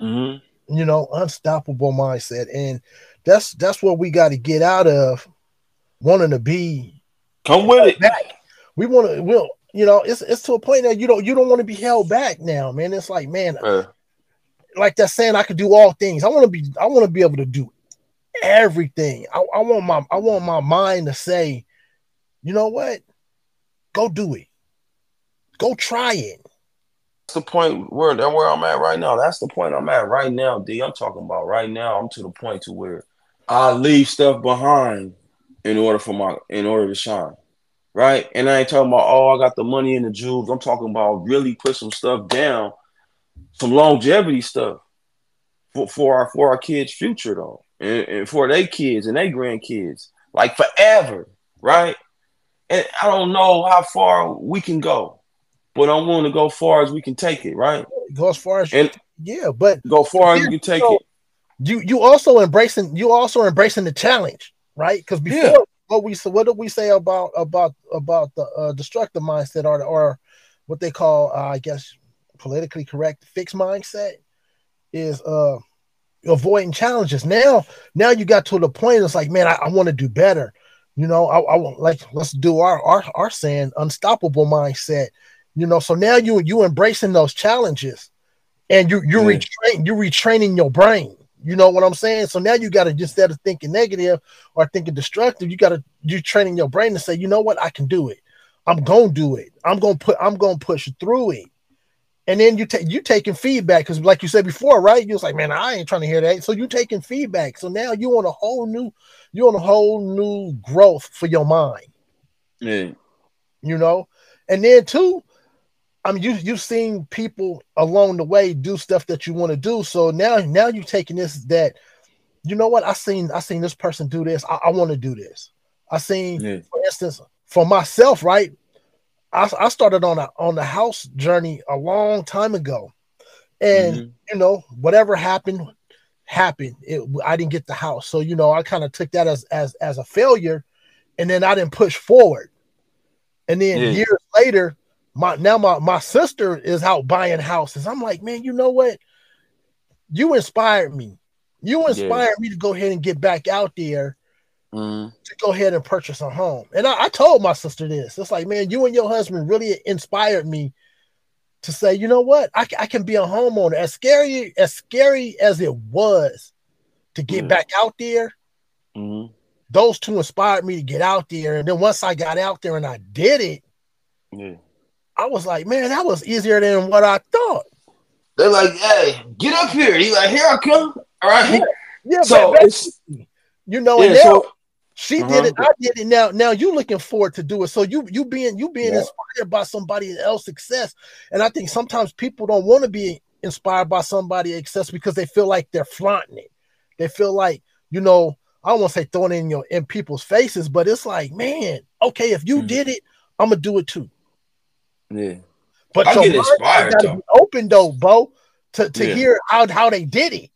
Mm-hmm. You know, unstoppable mindset, and that's that's what we got to get out of wanting to be. Come with it. Back. We want to. We'll. You know, it's it's to a point that you don't you don't want to be held back now, man. It's like, man, uh, like that saying, I could do all things. I want to be. I want to be able to do everything. I, I want my I want my mind to say, you know what? Go do it. Go try it. That's the point where where I'm at right now. That's the point I'm at right now, D. I'm talking about right now. I'm to the point to where I leave stuff behind in order for my in order to shine. Right? And I ain't talking about, oh, I got the money and the jewels. I'm talking about really put some stuff down, some longevity stuff for, for our for our kids' future though. And, and for their kids and their grandkids. Like forever, right? And I don't know how far we can go but I'm willing to go far as we can take it, right? Go as far as and yeah, but go far as you can take it. You you also embracing you also embracing the challenge, right? Because before yeah. what we what did we say about about about the uh, destructive mindset or or what they call uh, I guess politically correct fixed mindset is uh avoiding challenges. Now now you got to the point it's like man I, I want to do better. You know I, I want like let's do our our our saying unstoppable mindset you know, so now you you embracing those challenges and you you yeah. retrain you retraining your brain. You know what I'm saying? So now you got to instead of thinking negative or thinking destructive, you got to you training your brain to say, you know what, I can do it. I'm gonna do it. I'm gonna put. I'm gonna push through it. And then you take you taking feedback because, like you said before, right? You was like, man, I ain't trying to hear that. So you taking feedback. So now you on a whole new, you on a whole new growth for your mind. Yeah. You know, and then too, I mean, you you've seen people along the way do stuff that you want to do. So now now you're taking this that, you know what? I seen I seen this person do this. I, I want to do this. I seen, yeah. for instance, for myself, right? I, I started on a on the house journey a long time ago, and mm-hmm. you know whatever happened happened. It, I didn't get the house, so you know I kind of took that as as as a failure, and then I didn't push forward. And then yeah. years later, my now my my sister is out buying houses. I'm like, man, you know what? You inspired me. You inspired yeah. me to go ahead and get back out there mm. to go ahead and purchase a home. And I, I, told my sister this. It's like, man, you and your husband really inspired me to say, you know what? I, I can be a homeowner. As scary as scary as it was to get yeah. back out there, mm. those two inspired me to get out there. And then once I got out there and I did it, yeah I was like, man, that was easier than what I thought. They're like, hey, get up here. He's like, here I come. All right. Yeah, yeah so it's you know, yeah, and now so, she uh-huh. did it, I did it. Now, now you looking forward to do it. So you you being you being yeah. inspired by somebody else's success. And I think sometimes people don't want to be inspired by somebody success because they feel like they're flaunting it. They feel like, you know, I don't want to say throwing in your in people's faces, but it's like, man, okay, if you mm-hmm. did it, I'm gonna do it too. Yeah. But I get inspired though. open though, Bo, to, to yeah. hear how, how they did it.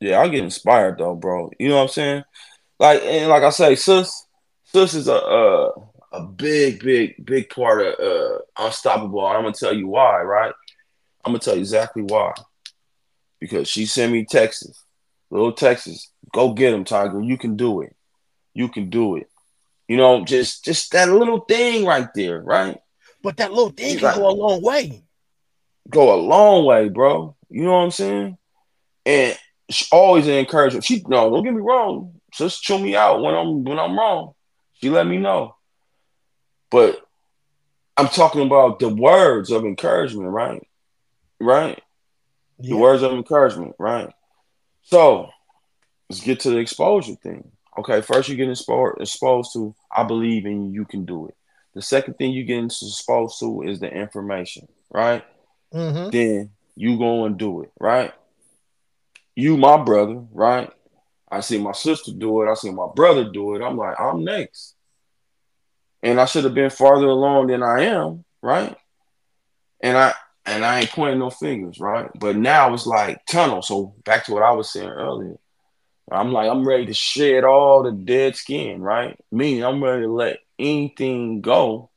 Yeah, I get inspired though, bro. You know what I'm saying? Like and like I say, Sus sis is a a, a big, big, big part of uh, unstoppable. I'm gonna tell you why, right? I'm gonna tell you exactly why. Because she sent me Texas, little Texas. Go get him, Tiger. You can do it. You can do it. You know, just just that little thing right there, right? But that little thing can go a long way. Go a long way, bro. You know what I'm saying? And she always an encouragement. She no, don't get me wrong. Just chew me out when I'm when I'm wrong. She let me know. But I'm talking about the words of encouragement, right? Right? Yeah. The words of encouragement, right? So let's get to the exposure thing. Okay, first you get exposed to, I believe in you, you can do it. The second thing you get exposed to is the information, right? Mm-hmm. Then you go and do it, right? You, my brother, right? I see my sister do it. I see my brother do it. I'm like, I'm next. And I should have been farther along than I am, right? And I and I ain't pointing no fingers, right? But now it's like tunnel. So back to what I was saying earlier. I'm like, I'm ready to shed all the dead skin, right? Meaning I'm ready to let anything go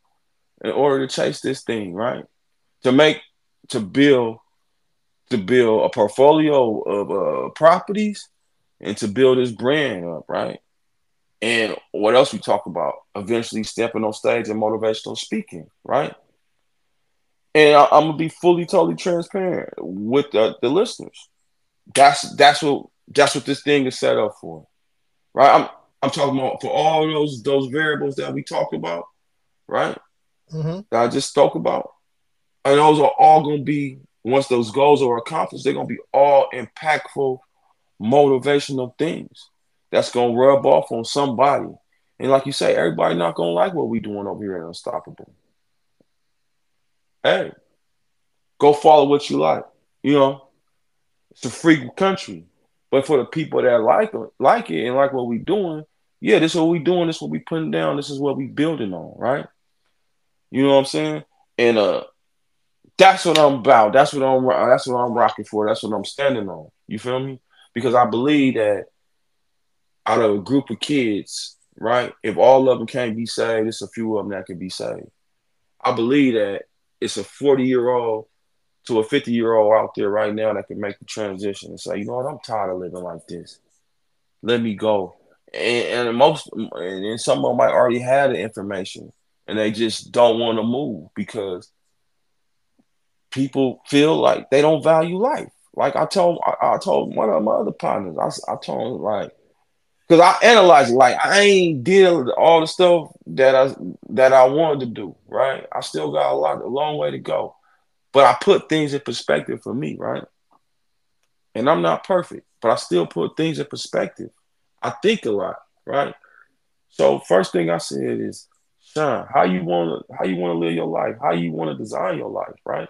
in order to chase this thing, right? To make to build to build a portfolio of uh, properties and to build his brand up, right? And what else we talk about? Eventually stepping on stage and motivational speaking, right? And I, am gonna be fully, totally transparent with the, the listeners. That's that's what that's what this thing is set up for, right? I'm I'm talking about for all those those variables that we talked about, right? Mm-hmm. That I just spoke about, and those are all gonna be once those goals are accomplished, they're gonna be all impactful, motivational things that's gonna rub off on somebody. And like you say, everybody not gonna like what we doing over here at Unstoppable. Hey, go follow what you like. You know, it's a free country. But for the people that like it, like it and like what we doing, yeah, this is what we doing. This is what we putting down. This is what we building on, right? You know what I'm saying? And uh, that's what I'm about. That's what I'm. That's what I'm rocking for. That's what I'm standing on. You feel me? Because I believe that out of a group of kids, right? If all of them can't be saved, it's a few of them that can be saved. I believe that it's a 40 year old to a 50 year old out there right now that can make the transition and say, you know what, I'm tired of living like this. Let me go. And, and most, and some of them might already have the information and they just don't want to move because people feel like they don't value life. Like I told, I, I told one of my other partners, I, I told him like, because I analyze like I ain't did all the stuff that I that I wanted to do. Right, I still got a lot, a long way to go, but I put things in perspective for me. Right, and I'm not perfect, but I still put things in perspective. I think a lot. Right, so first thing I said is, Sean, how you want to how you want to live your life, how you want to design your life. Right,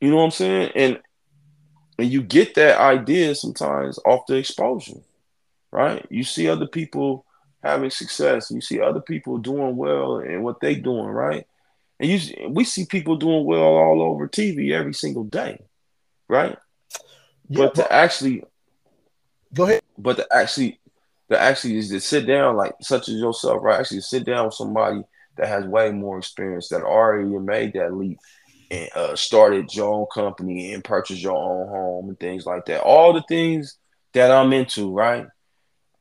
you know what I'm saying, and and you get that idea sometimes off the exposure right? You see other people having success. You see other people doing well and what they doing, right? And you we see people doing well all over TV every single day, right? Yeah, but to actually go ahead. But to actually to actually is to sit down like such as yourself, right? Actually sit down with somebody that has way more experience that already made that leap and uh, started your own company and purchased your own home and things like that. All the things that I'm into, right?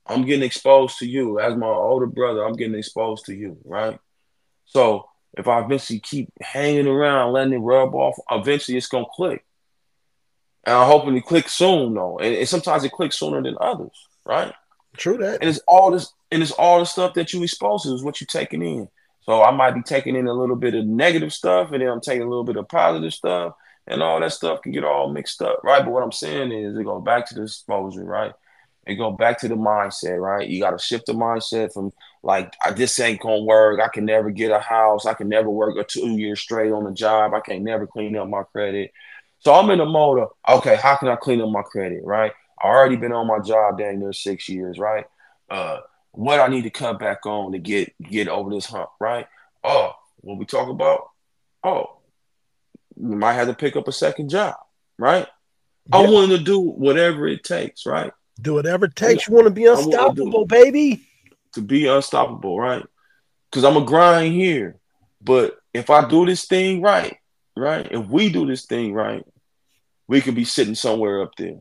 I'm getting exposed to you as my older brother. I'm getting exposed to you, right? So if I eventually keep hanging around, letting it rub off, eventually it's gonna click. And I'm hoping it clicks soon, though. And, and, sometimes it clicks sooner than others, right? True that. And it's all this, and it's all the stuff that you expose to is what you're taking in. So I might be taking in a little bit of negative stuff, and then I'm taking a little bit of positive stuff, and all that stuff can get all mixed up, right? But what I'm saying is, it goes back to the exposure, right? and go back to the mindset, right? You got to shift the mindset from like, this ain't gonna work. I can never get a house. I can never work a two years straight on a job. I can't never clean up my credit. So I'm in the mode of, okay, how can I clean up my credit, right? I already been on my job dang near six years, right? Uh, what I need to cut back on to get get over this hump, right? Oh, what we talk about? Oh, you might have to pick up a second job, right? Yeah. I'm willing to do whatever it takes, right? Do whatever it takes. You want to be unstoppable, baby. To be unstoppable, right? Because I'm a grind here. But if I do this thing right, right? If we do this thing right, we could be sitting somewhere up there,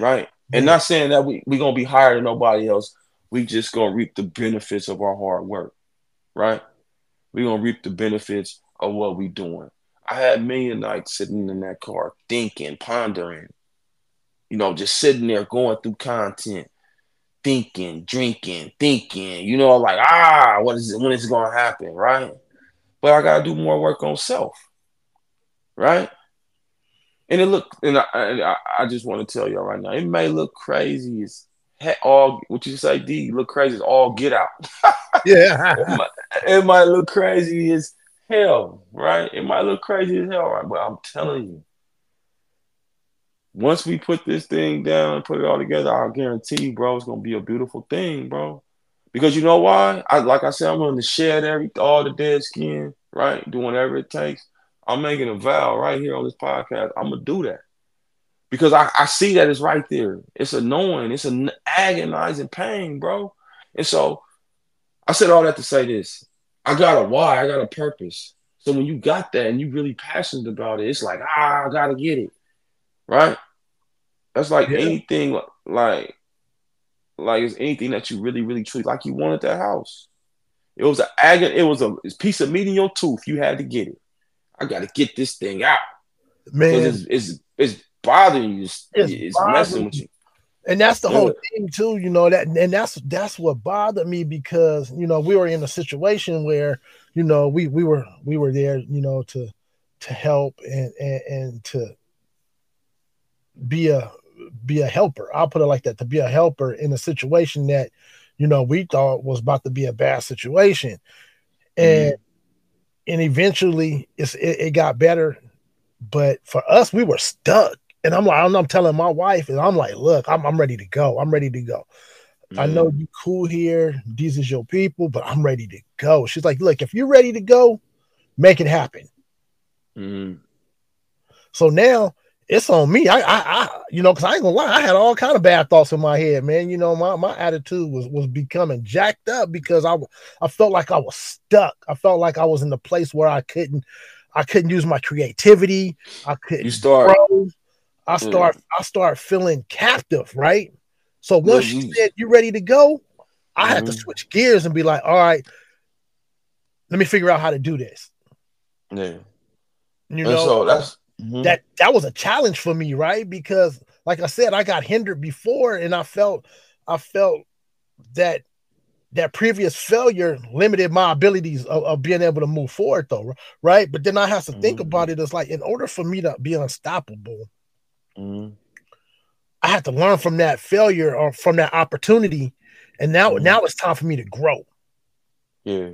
right? Yeah. And not saying that we we gonna be higher than nobody else. We just gonna reap the benefits of our hard work, right? We gonna reap the benefits of what we doing. I had million nights sitting in that car thinking, pondering, you know, just sitting there going through content, thinking, drinking, thinking, you know, like, ah, what is it, when is it gonna happen, right? But I gotta do more work on self, right? And it look, and I, I, just want to tell y'all right now, it may look crazy all what you say, D, look crazy as all get out. yeah, it, might, it might look crazy as hell, right? It might look crazy as hell, right? But I'm telling you, once we put this thing down and put it all together, I guarantee you, bro, it's gonna be a beautiful thing, bro. Because you know why? I like I said, I'm going to shed every all the dead skin, right? Doing whatever it takes. I'm making a vow right here on this podcast. I'm gonna do that because I, I see that it's right there. It's annoying. It's an agonizing pain, bro. And so I said all that to say this. I got a why, I got a purpose. So when you got that and you really passionate about it, it's like, ah, I gotta get it. Right? That's like yeah. anything like like it's anything that you really, really treat like you wanted that house. It was an agony, it was a piece of meat in your tooth. You had to get it. I gotta get this thing out. Man, it's, it's, it's bothering you. It's, it's messing with you. And that's the yeah. whole thing too, you know that, and that's that's what bothered me because you know we were in a situation where you know we we were we were there, you know, to to help and and, and to be a be a helper. I'll put it like that to be a helper in a situation that you know we thought was about to be a bad situation, and mm-hmm. and eventually it's it, it got better, but for us we were stuck and I'm like, I'm, telling my wife, and I'm like, look, I'm, I'm ready to go. I'm ready to go. Mm. I know you cool here. These is your people, but I'm ready to go. She's like, look, if you're ready to go, make it happen. Mm. So now it's on me. I, I, I you know, because I ain't gonna lie, I had all kind of bad thoughts in my head, man. You know, my my attitude was was becoming jacked up because I I felt like I was stuck. I felt like I was in the place where I couldn't I couldn't use my creativity. I couldn't. You start. Grow. I start mm. I start feeling captive, right? So once mm-hmm. she said you ready to go, I mm-hmm. had to mm-hmm. switch gears and be like, all right, let me figure out how to do this. Yeah. You know, so that's mm-hmm. that that was a challenge for me, right? Because like I said, I got hindered before and I felt I felt that that previous failure limited my abilities of, of, being able to move forward though right but then i have to think mm-hmm. about it as like in order for me to be unstoppable Mm-hmm. I had to learn from that failure or from that opportunity, and now mm-hmm. now it's time for me to grow. Yeah,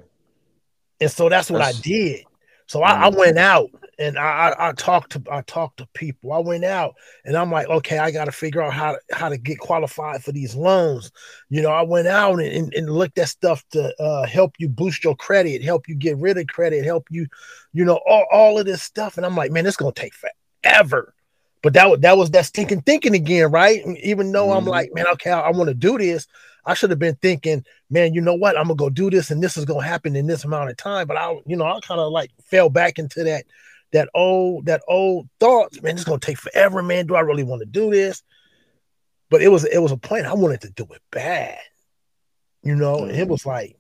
and so that's what that's... I did. So I, I, mm-hmm. went out and I, I, I, talked to I talked to people. I went out and I'm like, okay, I got to figure out how to, how to get qualified for these loans. You know, I went out and, and, and looked at stuff to uh, help you boost your credit, help you get rid of credit, help you, you know, all, all of this stuff. And I'm like, man, it's gonna take forever. But that that was that stinking thinking again, right? Even though mm-hmm. I'm like, man, okay, I, I want to do this. I should have been thinking, man, you know what? I'm gonna go do this, and this is gonna happen in this amount of time. But I, you know, I kind of like fell back into that that old that old thoughts. Man, it's gonna take forever, man. Do I really want to do this? But it was it was a point I wanted to do it bad, you know. Mm-hmm. it was like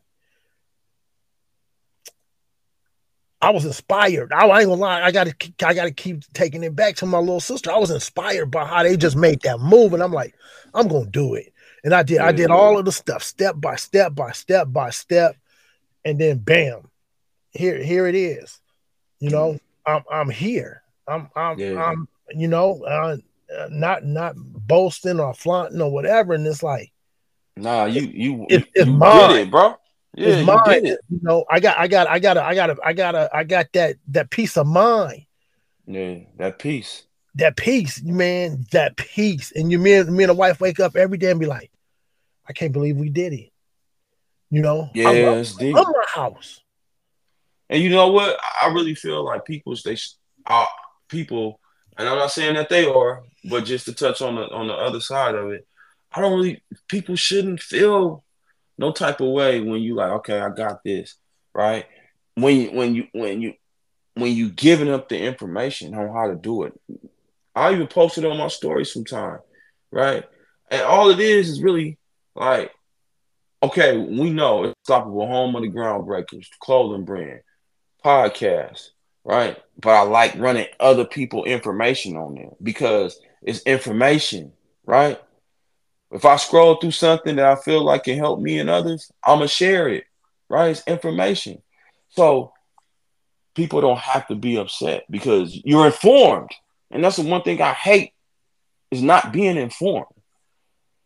I was inspired. I, I, ain't gonna lie. I gotta, I gotta keep taking it back to my little sister. I was inspired by how they just made that move, and I'm like, I'm gonna do it. And I did. I did all mm-hmm. of the stuff, step by step by step by step, and then bam, here, here it is. You know, mm-hmm. I'm, I'm here. I'm, I'm, yeah. I'm, you know, uh, uh, not, not boasting or flaunting or whatever. And it's like, nah, you, you, it, you, you did it, bro. Yeah, mine. You, you, know, I got, I got, I got, I got, I got, I got that that peace of mind. Yeah, that peace. That peace, man. That peace. And you, me, and me and the wife wake up every day and be like, I can't believe we did it. You know, yeah, I love, I love my house. And you know what? I really feel like people, they, uh, people, and I'm not saying that they are, but just to touch on the on the other side of it, I don't really. People shouldn't feel no type of way when you like, okay, I got this, right? When you when you when you when you giving up the information on how to do it. I even posted on my story sometime, right? And all it is is really like, okay, we know it's Unstoppable Home of the Groundbreakers, clothing brand, podcast, right? But I like running other people information on there because it's information, right? If I scroll through something that I feel like can help me and others, I'm gonna share it. Right? It's information. So people don't have to be upset because you're informed. And that's the one thing I hate is not being informed.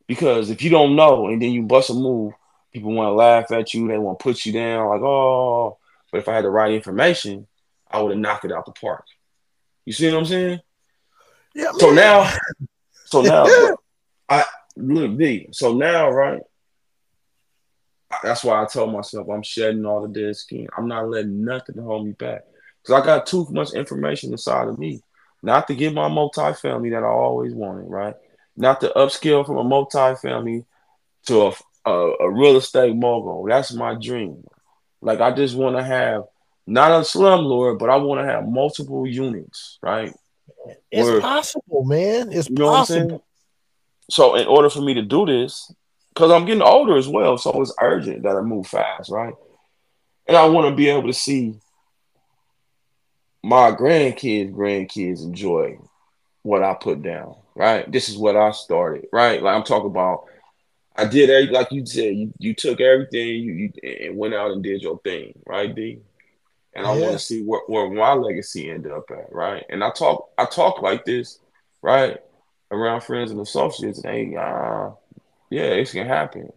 Because if you don't know and then you bust a move, people want to laugh at you, they want to put you down, like, oh, but if I had the right information, I would have knocked it out the park. You see what I'm saying? Yeah. So man. now, so now I look D. So now, right? That's why I told myself I'm shedding all the dead skin. I'm not letting nothing hold me back. Because I got too much information inside of me. Not to get my multi-family that I always wanted, right? Not to upscale from a multi-family to a, a, a real estate mogul. That's my dream. Like I just want to have not a slumlord, but I want to have multiple units, right? It's Where, possible, man. It's you know possible. So in order for me to do this, because I'm getting older as well, so it's urgent that I move fast, right? And I want to be able to see my grandkids, grandkids enjoy what I put down, right? This is what I started, right? Like I'm talking about I did every like you said, you, you took everything you, you and went out and did your thing, right, D? And I want to see where, where my legacy ended up at, right? And I talk I talk like this, right, around friends and associates, and hey, uh, yeah, it can happen.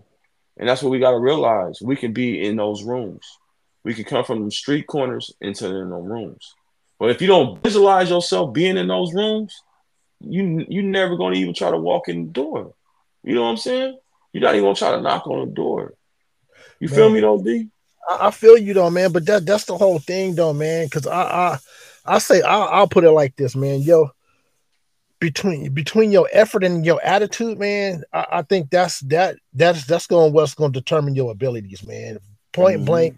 And that's what we gotta realize. We can be in those rooms. We can come from the street corners into in those rooms. But if you don't visualize yourself being in those rooms, you you never gonna even try to walk in the door. You know what I'm saying? You're not even gonna try to knock on the door. You man, feel me though, D? I, I feel you though, man. But that that's the whole thing though, man. Cause I I I say I, I'll put it like this, man. Yo, between between your effort and your attitude, man, I, I think that's that that's that's going what's going to determine your abilities, man. Point mm-hmm. blank,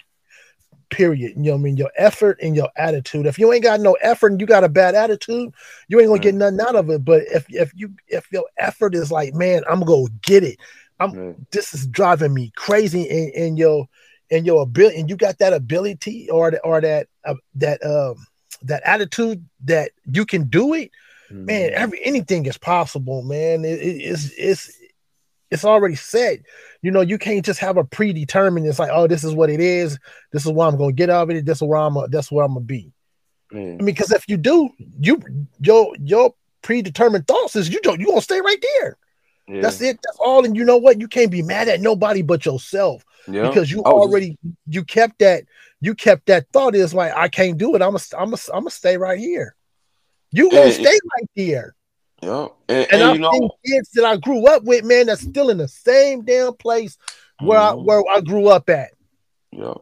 period. You know what I mean? Your effort and your attitude. If you ain't got no effort and you got a bad attitude, you ain't gonna get nothing out of it. But if if you if your effort is like, man, I'm gonna get it. I'm mm. this is driving me crazy in, in your in your ability and you got that ability or or that uh, that um that attitude that you can do it. Man every anything is possible man it, it, it's it's it's already set you know you can't just have a predetermined it's like oh this is what it is this is what i'm gonna get out of it this is where i'm a, that's where i'm gonna be mm. i mean because if you do you your your predetermined thoughts is you don't you gonna stay right there yeah. That's it. That's all. And you know what? You can't be mad at nobody but yourself yeah. because you already you kept that you kept that thought is like I can't do it. I'm a I'm a I'm gonna stay right here. You gonna and, stay right there. Yeah, and, and, and I've seen kids that I grew up with, man, that's still in the same damn place where mm-hmm. I where I grew up at. Yeah.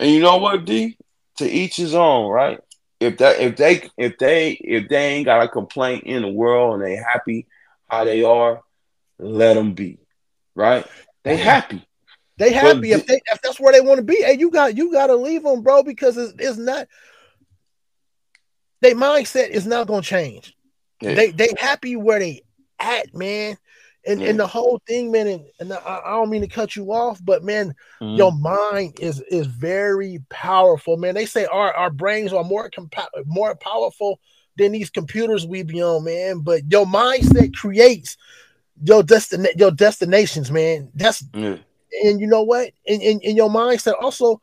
And you know what, D? To each his own, right? If that if they if they if they ain't got a complaint in the world and they happy how they are, let them be. Right? They happy. They happy if they if that's where they want to be. Hey, you got you got to leave them, bro, because it's, it's not. Their mindset is not gonna change. Yeah. They they happy where they at, man. And yeah. and the whole thing, man. And, and I, I, don't mean to cut you off, but man, mm-hmm. your mind is is very powerful, man. They say our our brains are more compa- more powerful than these computers we be on, man. But your mindset creates your destin your destinations, man. That's mm. and you know what? In, in in your mindset also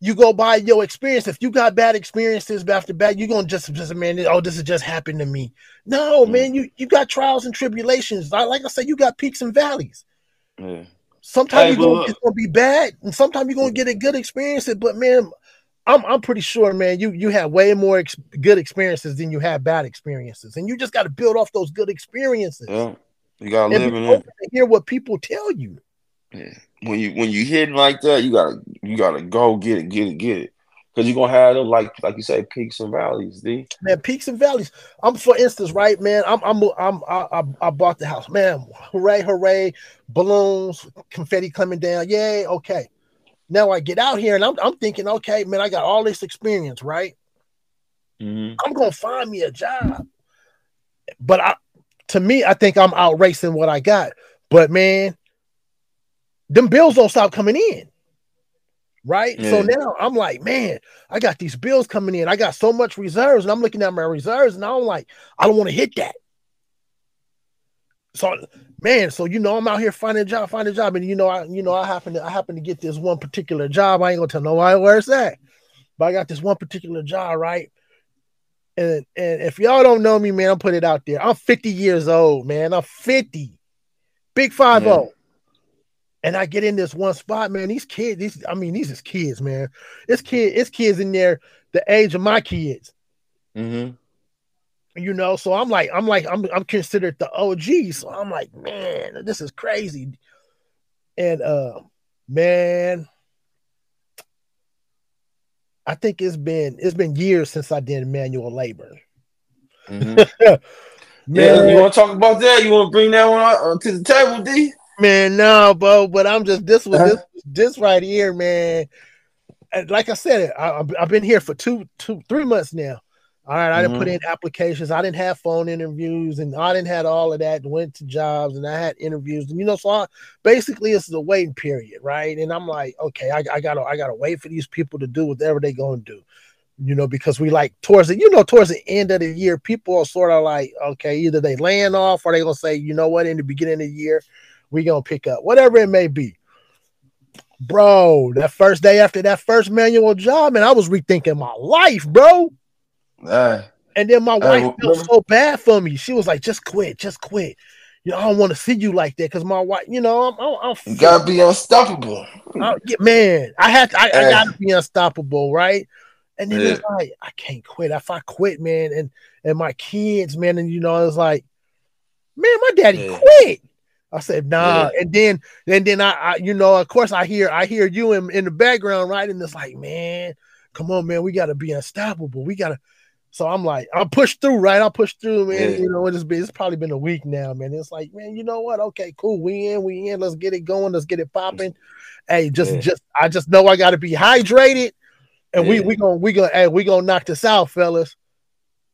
you go by your experience. If you got bad experiences after bad, you're gonna just just man, oh, this has just happened to me. No, mm. man, you you got trials and tribulations. Like I said, you got peaks and valleys. Mm. Sometimes hey, gonna, it's gonna be bad, and sometimes you're gonna get a good experience. But man, I'm I'm pretty sure, man. You you have way more ex- good experiences than you have bad experiences, and you just got to build off those good experiences. Yeah, you gotta live in it. Hear what people tell you. Yeah, when you when you hit like that, you gotta you gotta go get it, get it, get it. Cause you're gonna have them like like you say peaks and valleys, D. Man, peaks and valleys. I'm for instance, right, man. I'm I'm I'm I, I bought the house, man. Hooray, hooray! Balloons, confetti coming down. Yay! Okay. Now I get out here and I'm, I'm thinking, okay, man, I got all this experience, right? Mm-hmm. I'm gonna find me a job. But I to me, I think I'm out racing what I got. But man, them bills don't stop coming in. Right. Yeah. So now I'm like, man, I got these bills coming in. I got so much reserves, and I'm looking at my reserves, and I'm like, I don't want to hit that. So man, so you know, I'm out here finding a job, finding a job, and you know, I you know, I happen to I happen to get this one particular job. I ain't gonna tell nobody where it's at, but I got this one particular job, right? And and if y'all don't know me, man, I'm put it out there. I'm 50 years old, man. I'm 50, big five oh. zero. And I get in this one spot, man. These kids, these I mean, these is kids, man. This kid, it's kids in there the age of my kids. Mm-hmm you know so i'm like i'm like i'm, I'm considered the og so i'm like man this is crazy and uh man i think it's been it's been years since i did manual labor mm-hmm. yeah you want to talk about that you want to bring that one to the table d Man, no, bro. But I'm just this was this this right here, man. Like I said, I, I've been here for two, two, three months now. All right, I didn't mm-hmm. put in applications. I didn't have phone interviews, and I didn't have all of that. Went to jobs, and I had interviews, and you know, so I, basically it's a waiting period, right? And I'm like, okay, I, I, gotta, I gotta wait for these people to do whatever they're gonna do, you know, because we like towards the, you know, towards the end of the year, people are sort of like, okay, either they laying off or they gonna say, you know what, in the beginning of the year, we gonna pick up whatever it may be. Bro, that first day after that first manual job, man, I was rethinking my life, bro. Uh, and then my wife uh, felt so bad for me. She was like, "Just quit, just quit." You know, I don't want to see you like that because my wife, you know, I'm, I'm, I'm you gotta be unstoppable. I, man, I had, to, I, I, gotta be unstoppable, right? And then yeah. it's like, I can't quit. If I quit, man, and and my kids, man, and you know, it's like, man, my daddy yeah. quit. I said, nah. Yeah. And then, and then I, I, you know, of course, I hear, I hear you in, in the background, right? And it's like, man, come on, man, we gotta be unstoppable. We gotta, so I'm like, I'll push through, right? I'll push through, man. Yeah. You know, it's been it's probably been a week now, man. It's like, man, you know what? Okay, cool. We in, we in. Let's get it going. Let's get it popping. Hey, just yeah. just I just know I gotta be hydrated. And we we gonna we gonna hey, we gonna knock this out, fellas.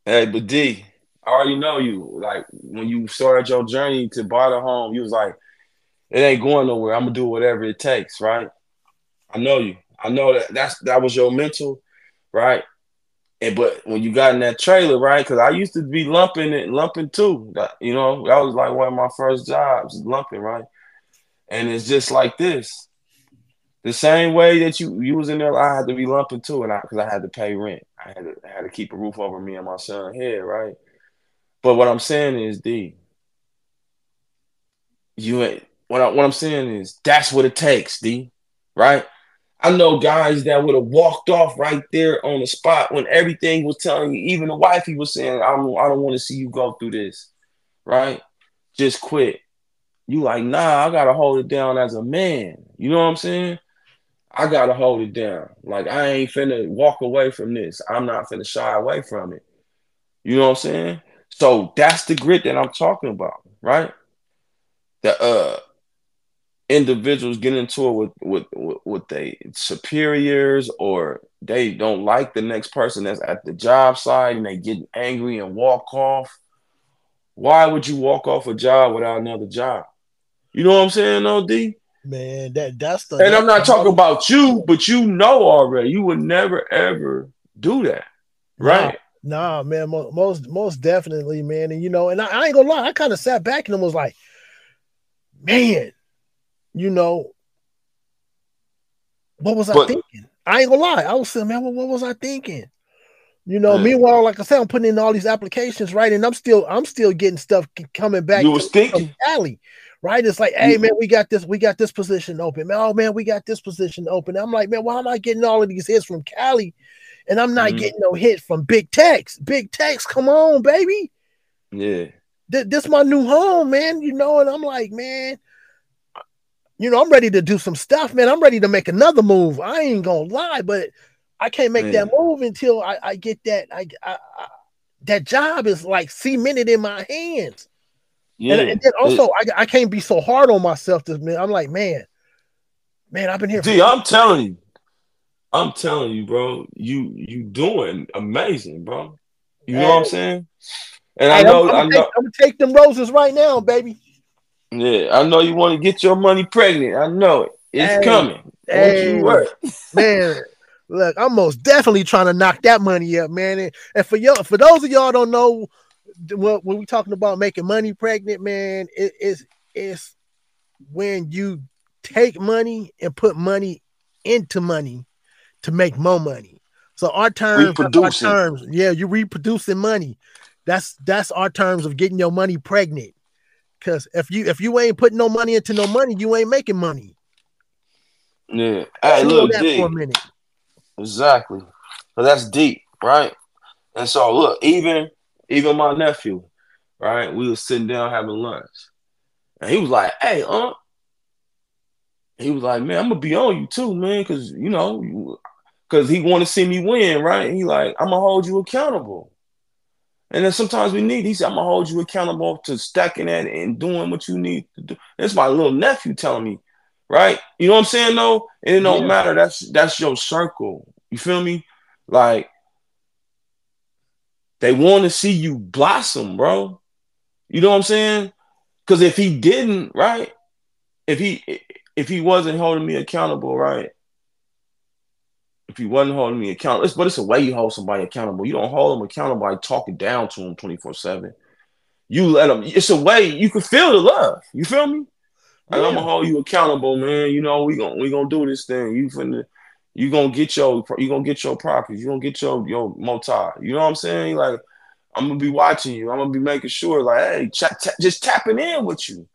Hey, but D, I already know you. Like when you started your journey to buy the home, you was like, it ain't going nowhere. I'm gonna do whatever it takes, right? I know you. I know that that's that was your mental, right? And but when you got in that trailer, right? Because I used to be lumping it, lumping too. You know, that was like one of my first jobs, lumping, right? And it's just like this. The same way that you you was in there, I had to be lumping too, and I because I had to pay rent. I had to I had to keep a roof over me and my son head, right? But what I'm saying is, D, you ain't what I, what I'm saying is that's what it takes, D, right? I know guys that would have walked off right there on the spot when everything was telling you, even the wife, he was saying, I don't, I don't want to see you go through this, right? Just quit. You like, nah, I gotta hold it down as a man. You know what I'm saying? I gotta hold it down. Like I ain't finna walk away from this. I'm not finna shy away from it. You know what I'm saying? So that's the grit that I'm talking about, right? The uh individuals get into it with with with, with their superiors or they don't like the next person that's at the job site and they get angry and walk off. Why would you walk off a job without another job? You know what I'm saying, OD? Man, that that's the and I'm not talking about you, but you know already. You would never ever do that, right? Nah, man, most most definitely, man. And you know, and I, I ain't gonna lie, I kind of sat back and I was like, man, you know, what was I but, thinking? I ain't gonna lie. I was saying, man, what, what was I thinking? You know, meanwhile, like I said, I'm putting in all these applications, right? And I'm still, I'm still getting stuff coming back. You was thinking, from Cali, right? It's like, hey, man, we got this, we got this position open, man. Oh man, we got this position open. I'm like, man, why am I getting all of these hits from Cali, and I'm not mm-hmm. getting no hit from Big Tex? Big Tex, come on, baby. Yeah, Th- this my new home, man. You know, and I'm like, man, you know, I'm ready to do some stuff, man. I'm ready to make another move. I ain't gonna lie, but I can't make man. that move until I, I get that. I, I, I, that job is like cemented in my hands. Yeah. And, and then also, it, I, I can't be so hard on myself. To man, I'm like, man, man, I've been here. Gee, I'm telling you, I'm telling you, bro. You you doing amazing, bro. You know what I'm saying? And hey, I know, I'm, I'm, I know, take, I'm gonna take them roses right now, baby. Yeah, I know you want to get your money pregnant. I know it. It's hey, coming. Hey, you work. man. Look, I'm most definitely trying to knock that money up, man. And, and for y'all, for those of y'all don't know what when we talking about making money pregnant, man, it, it's it's when you take money and put money into money to make more money. So our terms, our terms, yeah, you're reproducing money. That's that's our terms of getting your money pregnant. Cause if you if you ain't putting no money into no money, you ain't making money. Yeah. Hey, look, that for a minute. Exactly. So that's deep, right? And so look, even even my nephew, right? We was sitting down having lunch. And he was like, hey, uh, he was like, man, I'm gonna be on you too, man, because you know, because he want to see me win, right? And he like, I'm gonna hold you accountable. And then sometimes we need. He said, "I'm gonna hold you accountable to stacking that and doing what you need to do." That's my little nephew telling me, right? You know what I'm saying? though, and it don't yeah. matter. That's that's your circle. You feel me? Like they want to see you blossom, bro. You know what I'm saying? Because if he didn't, right? If he if he wasn't holding me accountable, right? If you wasn't holding me accountable, it's, but it's a way you hold somebody accountable. You don't hold them accountable by talking down to them 24 7. You let them, it's a way you can feel the love. You feel me? Yeah. I'm gonna hold you accountable, man. You know, we gonna we gonna do this thing. You finna you gonna get your you gonna get your properties, you gonna get your your multi. You know what I'm saying? Like I'm gonna be watching you. I'm gonna be making sure, like, hey, just tapping in with you.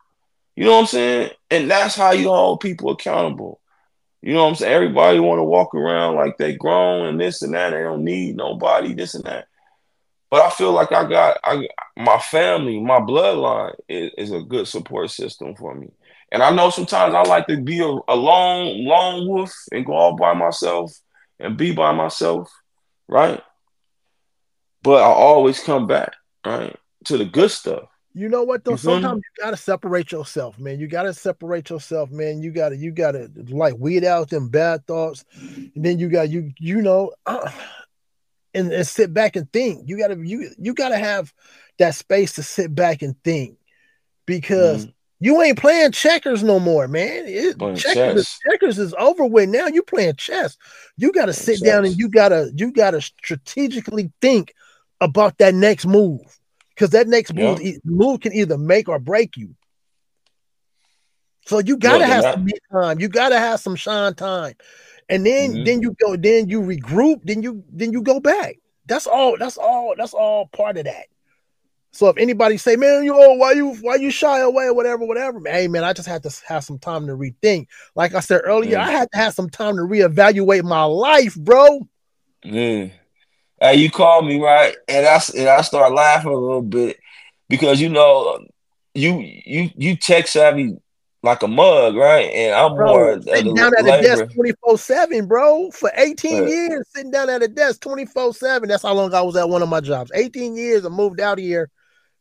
You know what I'm saying? And that's how you hold people accountable. You know what I'm saying? Everybody want to walk around like they grown and this and that. They don't need nobody, this and that. But I feel like I got I my family, my bloodline is, is a good support system for me. And I know sometimes I like to be a, a lone lone wolf and go all by myself and be by myself, right? But I always come back, right, to the good stuff. You know what though? Sometimes you gotta separate yourself, man. You gotta separate yourself, man. You gotta, you gotta like weed out them bad thoughts, and then you got you, you know, uh, and, and sit back and think. You gotta, you, you gotta have that space to sit back and think, because mm. you ain't playing checkers no more, man. It, checkers, is, checkers is over with now. You playing chess. You gotta sit chess. down and you gotta, you gotta strategically think about that next move because that next move yeah. move can either make or break you. So you gotta have some time. You gotta have some shine time, and then mm-hmm. then you go. Then you regroup. Then you then you go back. That's all. That's all. That's all part of that. So if anybody say, "Man, you oh, why you why you shy away or whatever, whatever," hey man, I just had to have some time to rethink. Like I said earlier, mm. I had to have some time to reevaluate my life, bro. Mm. Hey, you called me right, and I and I start laughing a little bit because you know you you you tech savvy like a mug, right? And I'm bro, more sitting down at a desk 24 7, bro, for 18 right. years, sitting down at a desk 24 7. That's how long I was at one of my jobs. 18 years. I moved out of here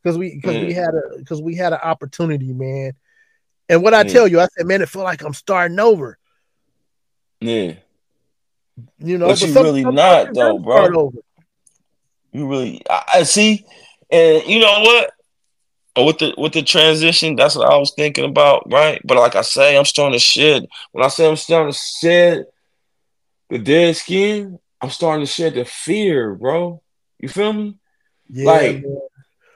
because we because mm. we had a because we had an opportunity, man. And what I mm. tell you, I said, man, it feel like I'm starting over. Yeah. You know, but, but you really not though, bro. You really, I, I see, and you know what? Oh, with the with the transition, that's what I was thinking about, right? But like I say, I'm starting to shed. When I say I'm starting to shed the dead skin, I'm starting to shed the fear, bro. You feel me? Yeah, like, man.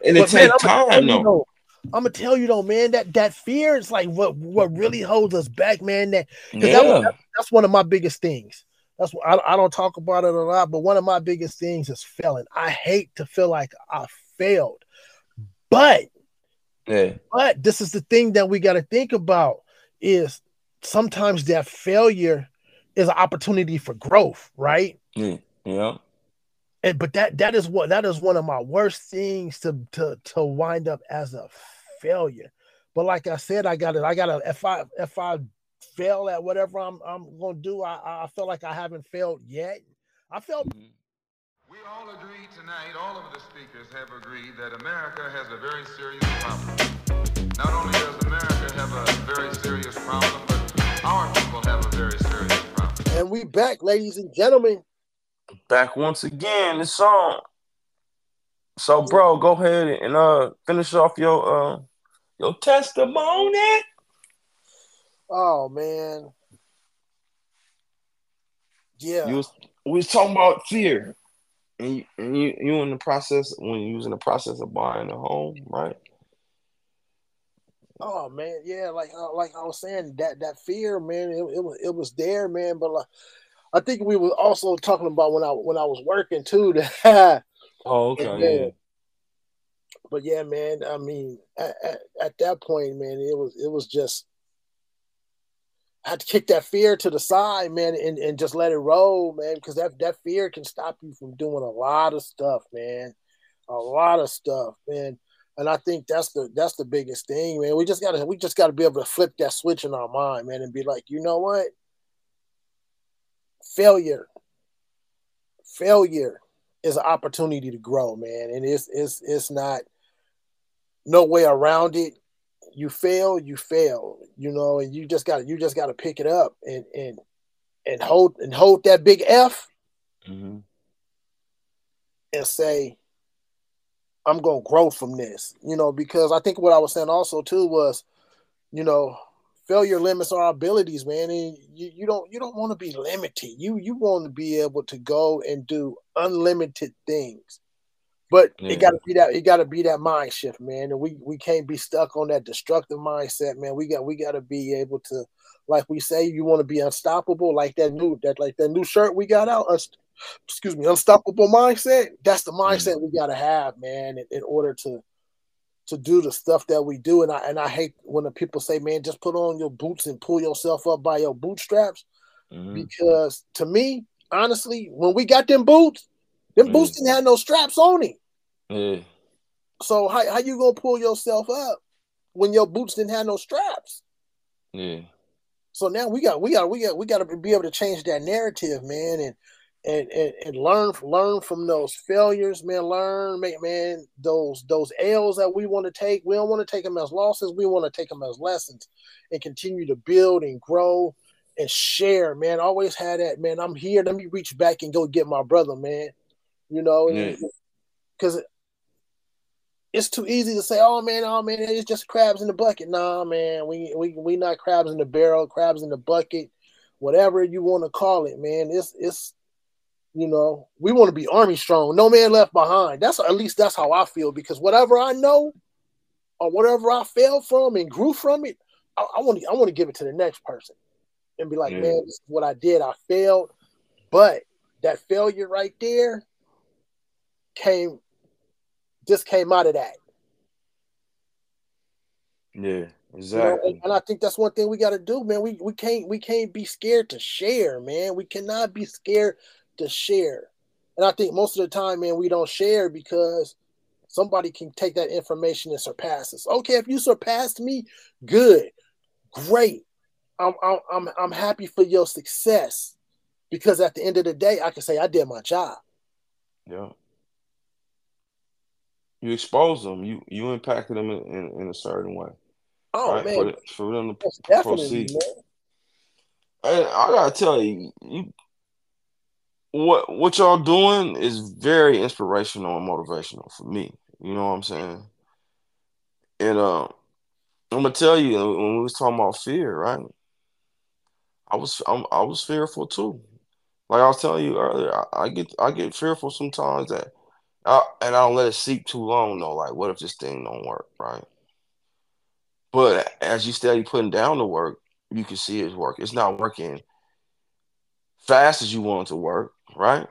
and it takes time though. I'm gonna tell you though, man, that that fear is like what what really holds us back, man. That, yeah. that was, that's one of my biggest things. That's what I, I don't talk about it a lot, but one of my biggest things is failing. I hate to feel like I failed, but yeah. but this is the thing that we got to think about is sometimes that failure is an opportunity for growth, right? Mm, yeah. And but that that is what that is one of my worst things to to to wind up as a failure. But like I said, I got it. I got to if I if I fail at whatever I'm I'm gonna do. I I feel like I haven't failed yet. I felt. Mm-hmm. We all agree tonight. All of the speakers have agreed that America has a very serious problem. Not only does America have a very serious problem, but our people have a very serious problem. And we back, ladies and gentlemen. Back once again. This song. So, bro, go ahead and uh finish off your uh your testimony. Oh man. Yeah. You was, we was talking about fear. And you, and you you in the process when you was in the process of buying a home, right? Oh man, yeah, like uh, like I was saying, that that fear, man, it, it was it was there, man. But like, I think we were also talking about when I when I was working too. That oh, okay, yeah. But yeah, man, I mean, at, at, at that point, man, it was it was just I had to kick that fear to the side, man, and, and just let it roll, man, because that, that fear can stop you from doing a lot of stuff, man. A lot of stuff, man. And I think that's the that's the biggest thing, man. We just gotta we just gotta be able to flip that switch in our mind, man, and be like, you know what? Failure. Failure is an opportunity to grow, man. And it's it's it's not no way around it. You fail, you fail, you know, and you just got you just got to pick it up and and and hold and hold that big F mm-hmm. and say, I'm gonna grow from this, you know, because I think what I was saying also too was, you know, failure limits our abilities, man. And you, you don't you don't want to be limited. You you want to be able to go and do unlimited things. But yeah. it gotta be that it gotta be that mind shift, man. And we we can't be stuck on that destructive mindset, man. We got we gotta be able to, like we say, you want to be unstoppable, like that new that like that new shirt we got out. Unst- excuse me, unstoppable mindset. That's the mindset mm. we gotta have, man, in, in order to to do the stuff that we do. And I and I hate when the people say, man, just put on your boots and pull yourself up by your bootstraps. Mm-hmm. Because to me, honestly, when we got them boots, them mm-hmm. boots didn't have no straps on it. Yeah. So how, how you gonna pull yourself up when your boots didn't have no straps? Yeah. So now we got we got we got we got to be able to change that narrative, man, and and, and, and learn learn from those failures, man. Learn, man, those those L's that we want to take. We don't want to take them as losses. We want to take them as lessons, and continue to build and grow and share, man. always had that, man. I'm here. Let me reach back and go get my brother, man. You know, because yeah. It's too easy to say, "Oh man, oh man, it's just crabs in the bucket." Nah, man, we we we not crabs in the barrel, crabs in the bucket, whatever you want to call it, man. It's it's you know, we want to be army strong, no man left behind. That's at least that's how I feel because whatever I know or whatever I failed from and grew from it, I, I want to I want to give it to the next person and be like, yeah. man, this is what I did. I failed, but that failure right there came just came out of that. Yeah, exactly. You know, and I think that's one thing we got to do, man. We we can't we can't be scared to share, man. We cannot be scared to share. And I think most of the time, man, we don't share because somebody can take that information and surpass us. Okay, if you surpassed me, good, great. I'm I'm I'm happy for your success because at the end of the day, I can say I did my job. Yeah. You expose them. You you impacted them in, in, in a certain way. Oh right? man, for, for them to That's proceed. And I gotta tell you, you what what y'all doing is very inspirational and motivational for me. You know what I'm saying? And uh, I'm gonna tell you when we was talking about fear, right? I was I'm, i was fearful too. Like I was telling you earlier, I, I get I get fearful sometimes that, I, and I don't let it seep too long though. Like, what if this thing don't work, right? But as you steady putting down the work, you can see it's work. It's not working fast as you want it to work, right?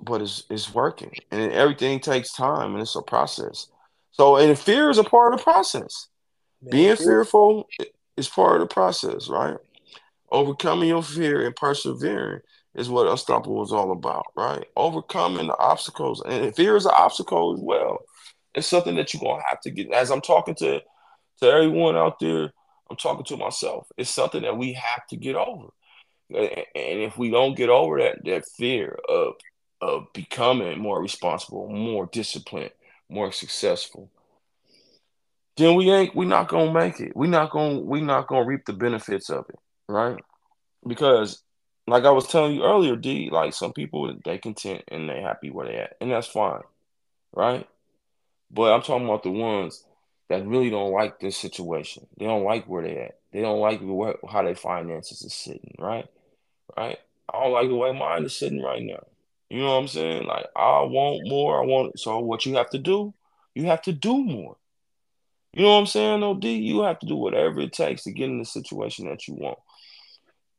But it's it's working, and everything takes time, and it's a process. So, and fear is a part of the process. Man, Being fearful is part of the process, right? Overcoming your fear and persevering is what Unstoppable is all about, right? Overcoming the obstacles, and fear is an obstacle as well. It's something that you're gonna have to get. As I'm talking to to everyone out there, I'm talking to myself. It's something that we have to get over. And if we don't get over that that fear of of becoming more responsible, more disciplined, more successful, then we ain't we not gonna make it. We not gonna we not gonna reap the benefits of it, right? Because like I was telling you earlier, D, like some people they content and they happy where they at, and that's fine, right? But I'm talking about the ones that really don't like this situation. They don't like where they at. They don't like where, how their finances is sitting, right? right? I don't like the way mine is sitting right now. You know what I'm saying? Like I want more. I want so what you have to do, you have to do more. You know what I'm saying, OD? You have to do whatever it takes to get in the situation that you want.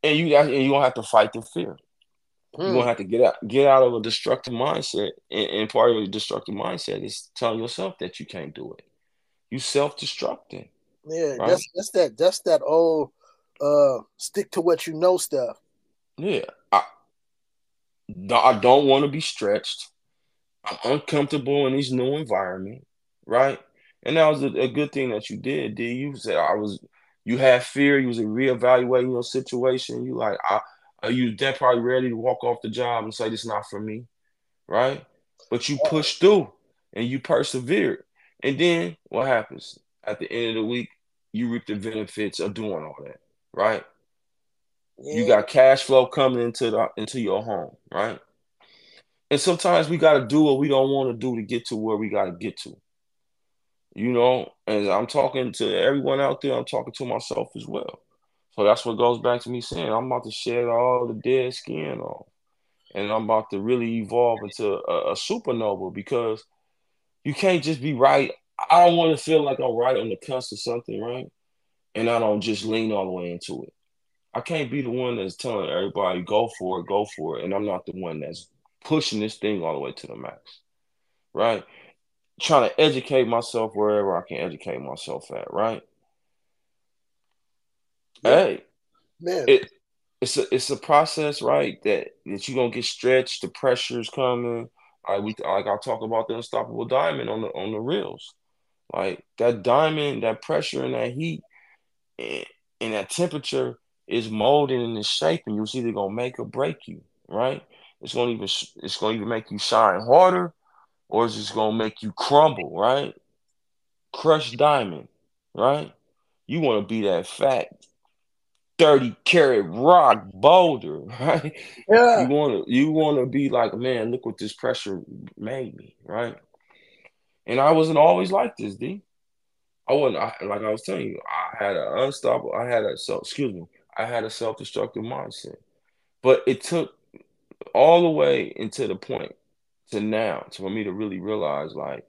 And you and you don't have to fight the fear. Mm. You're gonna hmm. have to get out get out of a destructive mindset. And, and part of a destructive mindset is telling yourself that you can't do it. You self-destructing. Yeah, right? that's that's that that's that old uh stick to what you know stuff. Yeah, I, I don't want to be stretched. I'm uncomfortable in this new environment, right? And that was a, a, good thing that you did. Did you said I was? You had fear. You was reevaluating your situation. You like, I are you that probably ready to walk off the job and say this not for me, right? but you push through and you persevere. And then what happens? At the end of the week, you reap the benefits of doing all that, right? Yeah. You got cash flow coming into the into your home, right? And sometimes we got to do what we don't want to do to get to where we got to get to. You know, and I'm talking to everyone out there, I'm talking to myself as well. So that's what goes back to me saying I'm about to shed all the dead skin off. And I'm about to really evolve into a, a supernova because you can't just be right. I don't want to feel like I'm right on the cusp of something, right? And I don't just lean all the way into it. I can't be the one that's telling everybody go for it, go for it, and I'm not the one that's pushing this thing all the way to the max, right? Trying to educate myself wherever I can educate myself at, right? Yeah. Hey, man, it it's a it's a process, right? That that you're gonna get stretched. The pressure's coming. Like we like I'll talk about the unstoppable diamond on the on the reels. Like that diamond, that pressure and that heat and, and that temperature is molding and is shaping you. It's either gonna make or break you, right? It's gonna even it's gonna even make you shine harder, or it's just gonna make you crumble, right? Crush diamond, right? You want to be that fat 30 carat rock boulder, right? Yeah. You want to you want to be like, man, look what this pressure made me, right? And I wasn't always like this, D. I wasn't I, like I was telling you, I had an unstoppable, I had a self, excuse me, I had a self-destructive mindset. But it took all the way into the point to now to for me to really realize like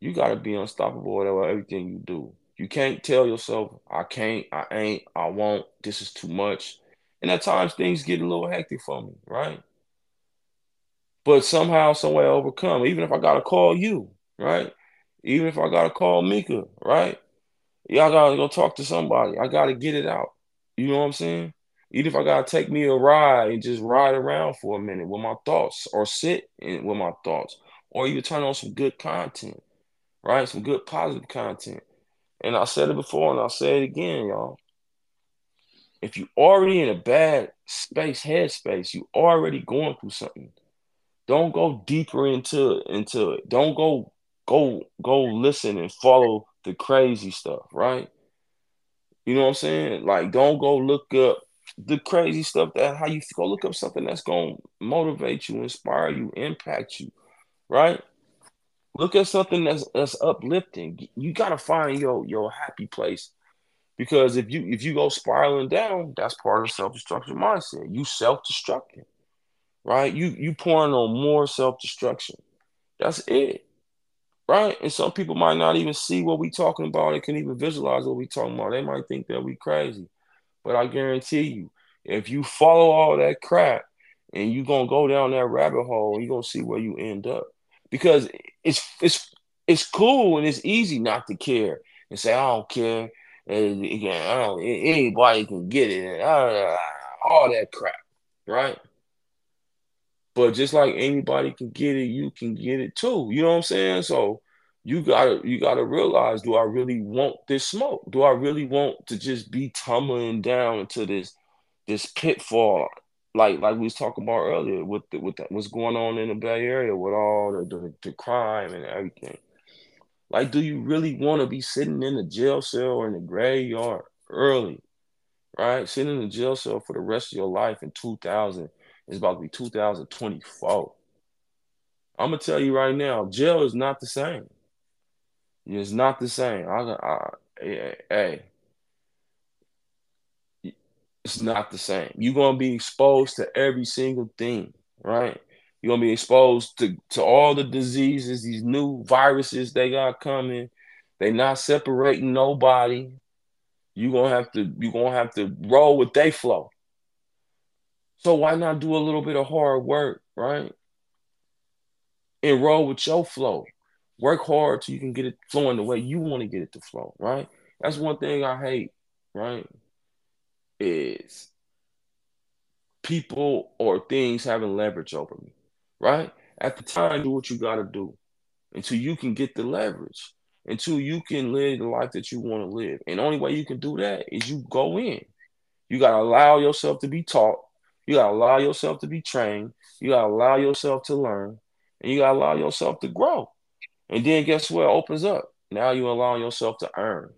you gotta be unstoppable whatever everything you do. You can't tell yourself, I can't, I ain't, I won't, this is too much. And at times things get a little hectic for me, right? But somehow, someway, I overcome. Even if I gotta call you, right? Even if I gotta call Mika, right? Y'all gotta go talk to somebody. I gotta get it out. You know what I'm saying? Even if I gotta take me a ride and just ride around for a minute with my thoughts, or sit in, with my thoughts, or even turn on some good content, right? Some good positive content. And I said it before and I'll say it again, y'all. If you already in a bad space, headspace, you already going through something. Don't go deeper into into it. Don't go go go listen and follow the crazy stuff, right? You know what I'm saying? Like, don't go look up the crazy stuff that how you go look up something that's gonna motivate you, inspire you, impact you, right? Look at something that's that's uplifting. You gotta find your your happy place. Because if you if you go spiraling down, that's part of self-destruction mindset. You self-destructing, right? You you pouring on more self-destruction. That's it. Right? And some people might not even see what we talking about. They can even visualize what we talking about. They might think that we crazy. But I guarantee you, if you follow all that crap and you're gonna go down that rabbit hole, you're gonna see where you end up because it's it's it's cool and it's easy not to care and say I don't care. And again, I don't, anybody can get it and uh, all that crap, right? But just like anybody can get it, you can get it too. You know what I'm saying? So you gotta you gotta realize: Do I really want this smoke? Do I really want to just be tumbling down into this this pitfall like like we was talking about earlier with the, with the, what's going on in the Bay Area with all the, the, the crime and everything. Like, do you really want to be sitting in a jail cell or in the graveyard early, right? Sitting in a jail cell for the rest of your life in 2000 is about to be 2024. I'm gonna tell you right now, jail is not the same. It's not the same. I, I, I hey, it's not the same. You're gonna be exposed to every single thing, right? You're gonna be exposed to, to all the diseases, these new viruses they got coming. They not separating nobody. You're gonna have to you're gonna have to roll with they flow. So why not do a little bit of hard work, right? And roll with your flow. Work hard so you can get it flowing the way you want to get it to flow, right? That's one thing I hate, right? is people or things having leverage over me, right? At the time, do what you got to do until you can get the leverage, until you can live the life that you want to live. And the only way you can do that is you go in. You got to allow yourself to be taught. You got to allow yourself to be trained. You got to allow yourself to learn. And you gotta allow yourself to grow. And then guess what? It opens up. Now you're allowing yourself to earn.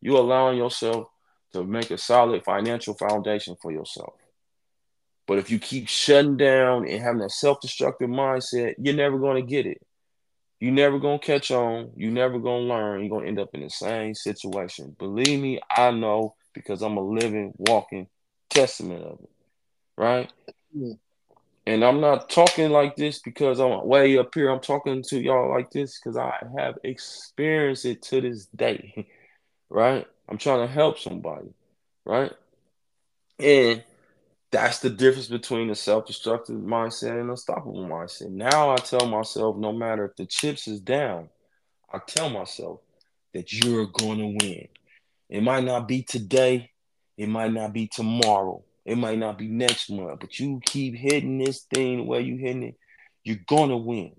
You're allowing yourself to make a solid financial foundation for yourself. But if you keep shutting down and having a self-destructive mindset, you're never going to get it. You're never going to catch on. You're never going to learn. You're going to end up in the same situation. Believe me, I know because I'm a living, walking testament of it. Right? Mm-hmm. And I'm not talking like this because I'm way up here. I'm talking to y'all like this because I have experienced it to this day. right? I'm trying to help somebody. Right? And that's the difference between a self-destructive mindset and an unstoppable mindset. Now I tell myself, no matter if the chips is down, I tell myself that you're going to win. It might not be today, it might not be tomorrow, it might not be next month, but you keep hitting this thing way you hitting it, you're gonna win.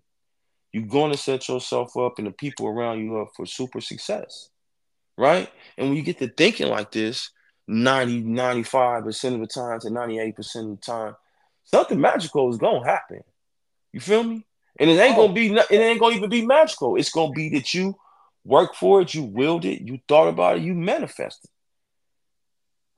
You're gonna set yourself up and the people around you up for super success. Right? And when you get to thinking like this, 90, 95% of the time to 98% of the time, something magical is gonna happen. You feel me? And it ain't gonna be it ain't gonna even be magical. It's gonna be that you work for it, you willed it, you thought about it, you manifested.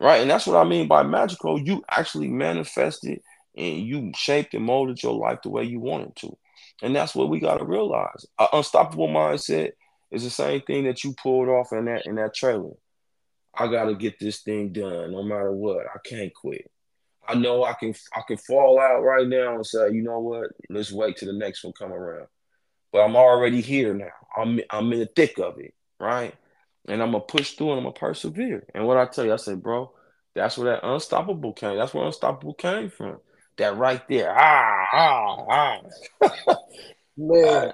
Right? And that's what I mean by magical. You actually manifested and you shaped and molded your life the way you wanted to. And that's what we gotta realize. An unstoppable mindset is the same thing that you pulled off in that in that trailer. I gotta get this thing done no matter what. I can't quit. I know I can I can fall out right now and say, you know what, let's wait till the next one come around. But I'm already here now. I'm I'm in the thick of it, right? And I'm gonna push through and I'm gonna persevere. And what I tell you, I say, bro, that's where that unstoppable came. That's where unstoppable came from. That right there. Ah, ah, ah. Man,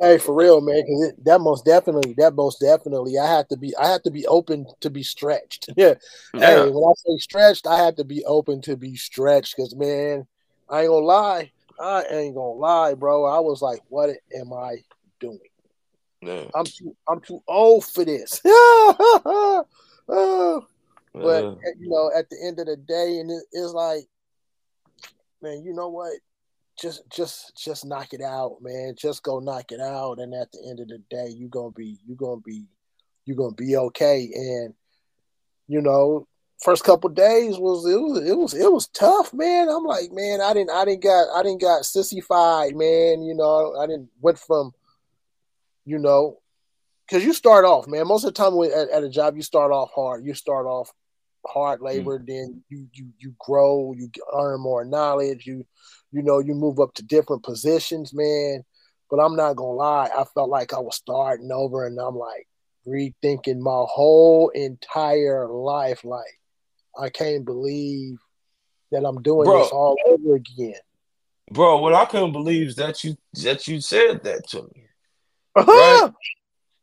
Hey, for real, man, because that most definitely, that most definitely, I have to be, I have to be open to be stretched. yeah. Hey, when I say stretched, I have to be open to be stretched. Because man, I ain't gonna lie, I ain't gonna lie, bro. I was like, what am I doing? Yeah. I'm too, I'm too old for this. Oh. but you know, at the end of the day, and it, it's like, man, you know what? just just just knock it out, man. Just go knock it out, and at the end of the day, you gonna be you gonna be you gonna be okay. And you know, first couple days was it was it was it was tough, man. I'm like, man, I didn't I didn't got I didn't got sissified, man. You know, I didn't went from, you know, because you start off, man. Most of the time at, at a job, you start off hard. You start off hard mm. labor, mm-hmm. then you you you grow, you earn more knowledge, you you know, you move up to different positions, man. But I'm not gonna lie, I felt like I was starting over and I'm like rethinking my whole entire life. Like, I can't believe that I'm doing Bro, this all over again. Bro, what I couldn't believe is that you that you said that to me. Uh-huh. Right?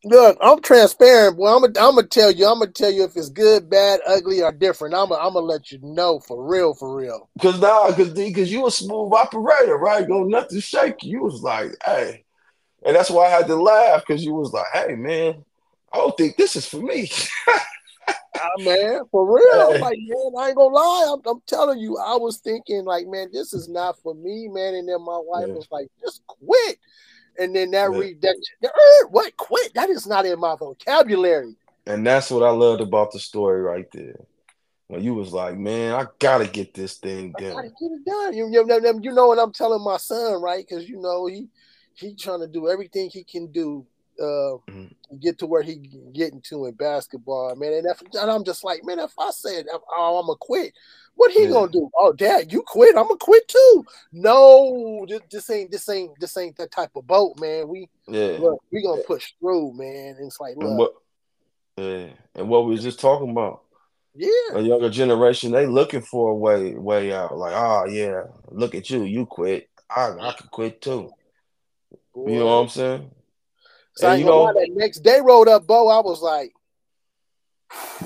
Look, I'm transparent. Well, I'm gonna I'm gonna tell you. I'm gonna tell you if it's good, bad, ugly, or different. I'm gonna I'm gonna let you know for real, for real. Cause now, nah, cause cause you a smooth operator, right? Go nothing shake. You You was like, hey, and that's why I had to laugh because you was like, hey, man, I don't think this is for me. ah, man, for real. Hey. Like, man, I ain't gonna lie. I'm, I'm, telling you, I was thinking, like, man, this is not for me, man. And then my wife yeah. was like, just quit. And then that yeah. read that er, what quit? That is not in my vocabulary. And that's what I loved about the story right there. When you was like, man, I gotta get this thing done. I gotta get it done. You, you, you know what I'm telling my son, right? Because you know he he trying to do everything he can do uh, mm-hmm. get to where he getting to in basketball, man. And, if, and I'm just like, man, if I said oh, I'm gonna quit, what he yeah. gonna do? Oh, dad, you quit. I'm gonna quit too. No, this, this, ain't this ain't this ain't that type of boat, man. We yeah, look, we gonna push through, man. it's like, look. And what, yeah, and what we was just talking about. Yeah, a younger generation, they looking for a way way out. Like, oh yeah, look at you, you quit. I I could quit too. Boy. You know what I'm saying? So and, you know, that next day rolled up, Bo. I was like,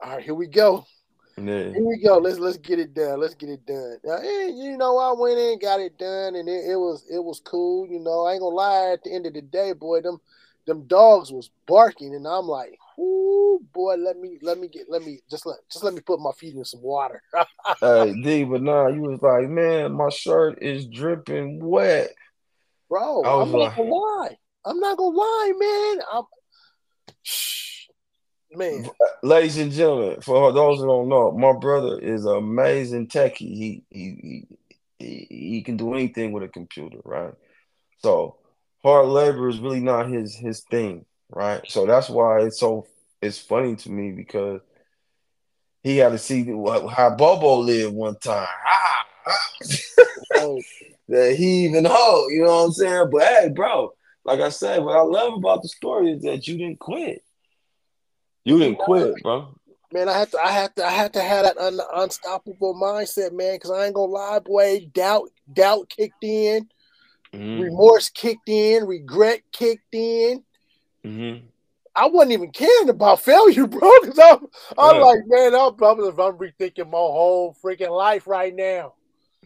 all right, here we go. Yeah. Here we go. Let's let's get it done. Let's get it done. Now, eh, you know, I went in, got it done, and it, it, was it was cool. You know, I ain't gonna lie. At the end of the day, boy, them them dogs was barking, and I'm like, Ooh, boy, let me let me get let me just let just let me put my feet in some water. hey, D, but nah, you was like, man, my shirt is dripping wet. Bro, I'm not gonna lie. I'm not gonna lie, man. I'm man. Ladies and gentlemen, for those who don't know, my brother is an amazing techie. He he he he can do anything with a computer, right? So hard labor is really not his his thing, right? So that's why it's so it's funny to me because he had to see what how Bobo lived one time. Ah, ah. That he even ho, you know what I'm saying? But hey, bro, like I said, what I love about the story is that you didn't quit. You didn't quit, bro. Man, I have to, I have to, I have to have that un, unstoppable mindset, man. Because I ain't gonna lie, boy. Doubt, doubt kicked in, mm-hmm. remorse kicked in, regret kicked in. Mm-hmm. I wasn't even caring about failure, bro. Because I'm, I'm yeah. like, man, I'm, I'm, I'm rethinking my whole freaking life right now.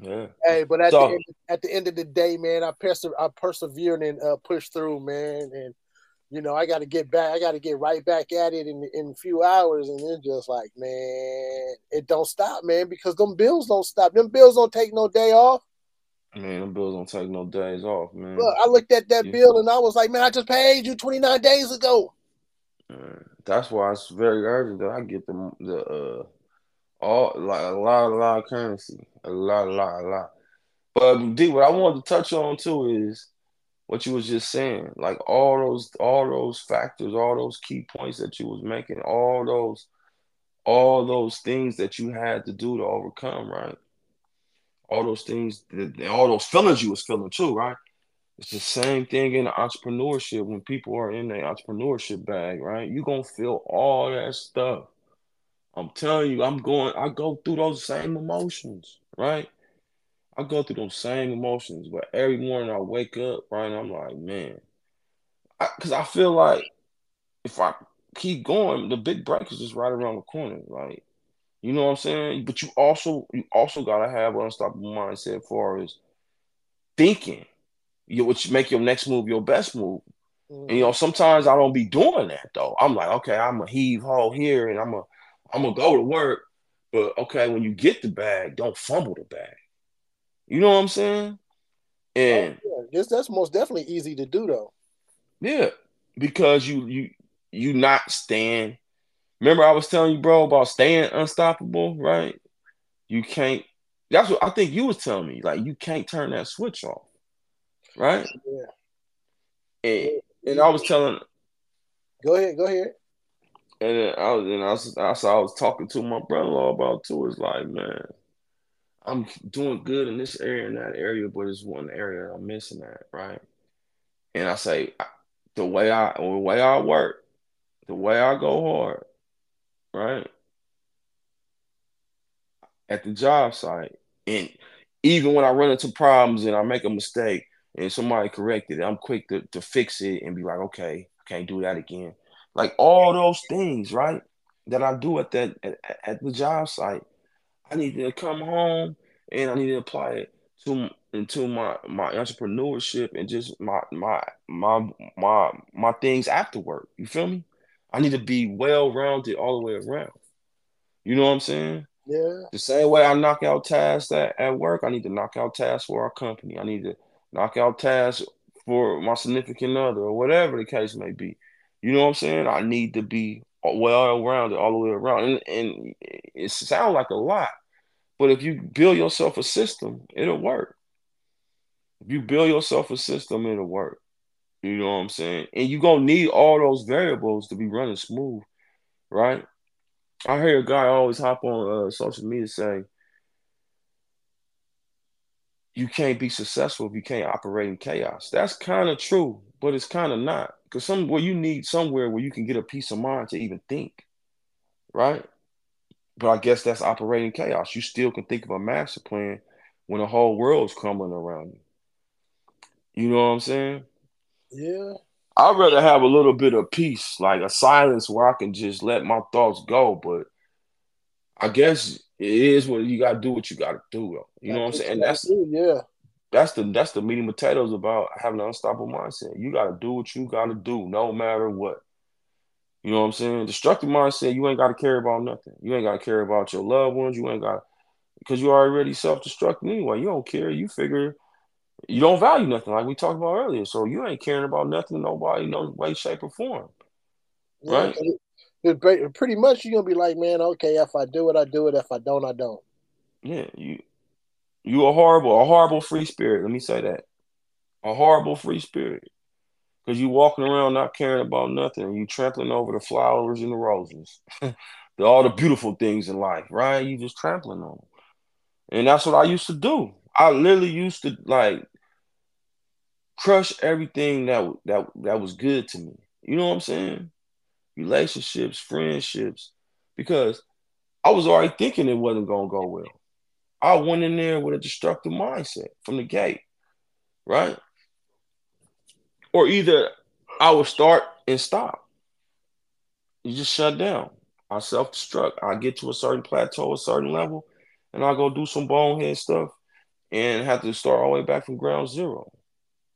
Yeah. Hey, but at so, the end, at the end of the day, man, I perse- I persevered and uh, pushed through, man, and you know, I got to get back. I got to get right back at it in in a few hours, and then just like, man, it don't stop, man, because them bills don't stop. Them bills don't take no day off. Man, them bills don't take no days off, man. Look, I looked at that yeah. bill and I was like, man, I just paid you 29 days ago. that's why it's very urgent that I get the the uh all like a lot, a lot of currency, a lot, a lot, a lot. But D, what I wanted to touch on too is what you was just saying, like all those all those factors, all those key points that you was making, all those all those things that you had to do to overcome, right? All those things, all those feelings you was feeling too, right? It's the same thing in entrepreneurship when people are in the entrepreneurship bag, right? You're gonna feel all that stuff. I'm telling you, I'm going, I go through those same emotions, right? I go through those same emotions, but every morning I wake up, right, I'm like, man, because I, I, feel like if I keep going, the big break is just right around the corner, like, you know what I'm saying? But you also, you also gotta have an unstoppable mindset as far as thinking, you which make your next move your best move. Mm-hmm. And you know, sometimes I don't be doing that though. I'm like, okay, I'm a heave ho here, and I'm a, I'm gonna go to work. But okay, when you get the bag, don't fumble the bag. You know what I'm saying? And oh, yeah. that's most definitely easy to do though. Yeah, because you you you not stand. Remember, I was telling you, bro, about staying unstoppable, right? You can't. That's what I think you was telling me. Like you can't turn that switch off, right? Yeah. And, and I was telling. Go ahead. Go ahead. And I was, and I was, I was, I was talking to my brother-in-law about too. It's like, man, I'm doing good in this area and that area, but it's one area I'm missing at, right? And I say the way I the way I work, the way I go hard, right? At the job site. And even when I run into problems and I make a mistake and somebody corrected it, I'm quick to, to fix it and be like, okay, I can't do that again. Like all those things, right? That I do at that at, at the job site I need to come home and I need to apply it to into my my entrepreneurship and just my my my my my things after work. You feel me? I need to be well rounded all the way around. You know what I'm saying? Yeah. The same way I knock out tasks at, at work, I need to knock out tasks for our company. I need to knock out tasks for my significant other or whatever the case may be. You know what I'm saying? I need to be well rounded all the way around. And, and it sounds like a lot, but if you build yourself a system, it'll work. If you build yourself a system, it'll work. You know what I'm saying? And you're gonna need all those variables to be running smooth, right? I hear a guy always hop on uh, social media say, you can't be successful if you can't operate in chaos. That's kind of true, but it's kind of not. Because somewhere you need somewhere where you can get a peace of mind to even think, right? But I guess that's operating chaos. You still can think of a master plan when the whole world's crumbling around you. You know what I'm saying? Yeah. I'd rather have a little bit of peace, like a silence where I can just let my thoughts go. But I guess it is what you gotta do what you gotta do. You know what I'm saying? And that's yeah. That's the that's the meat and potatoes about having an unstoppable mindset. You gotta do what you gotta do, no matter what. You know what I'm saying? Destructive mindset, you ain't got to care about nothing. You ain't got to care about your loved ones. You ain't got because you already self-destructing anyway. You don't care. You figure you don't value nothing like we talked about earlier. So you ain't caring about nothing, nobody, no way, shape, or form. Right? Yeah, pretty much you're gonna be like, man, okay, if I do it, I do it. If I don't, I don't. Yeah, you you a horrible, a horrible free spirit. Let me say that. A horrible free spirit. Because you walking around not caring about nothing. You trampling over the flowers and the roses. all the beautiful things in life, right? You just trampling on them. And that's what I used to do. I literally used to like crush everything that that that was good to me. You know what I'm saying? Relationships, friendships, because I was already thinking it wasn't gonna go well. I went in there with a destructive mindset from the gate, right? Or either I would start and stop. You just shut down. I self destruct. I get to a certain plateau, a certain level, and I go do some bonehead stuff and have to start all the way back from ground zero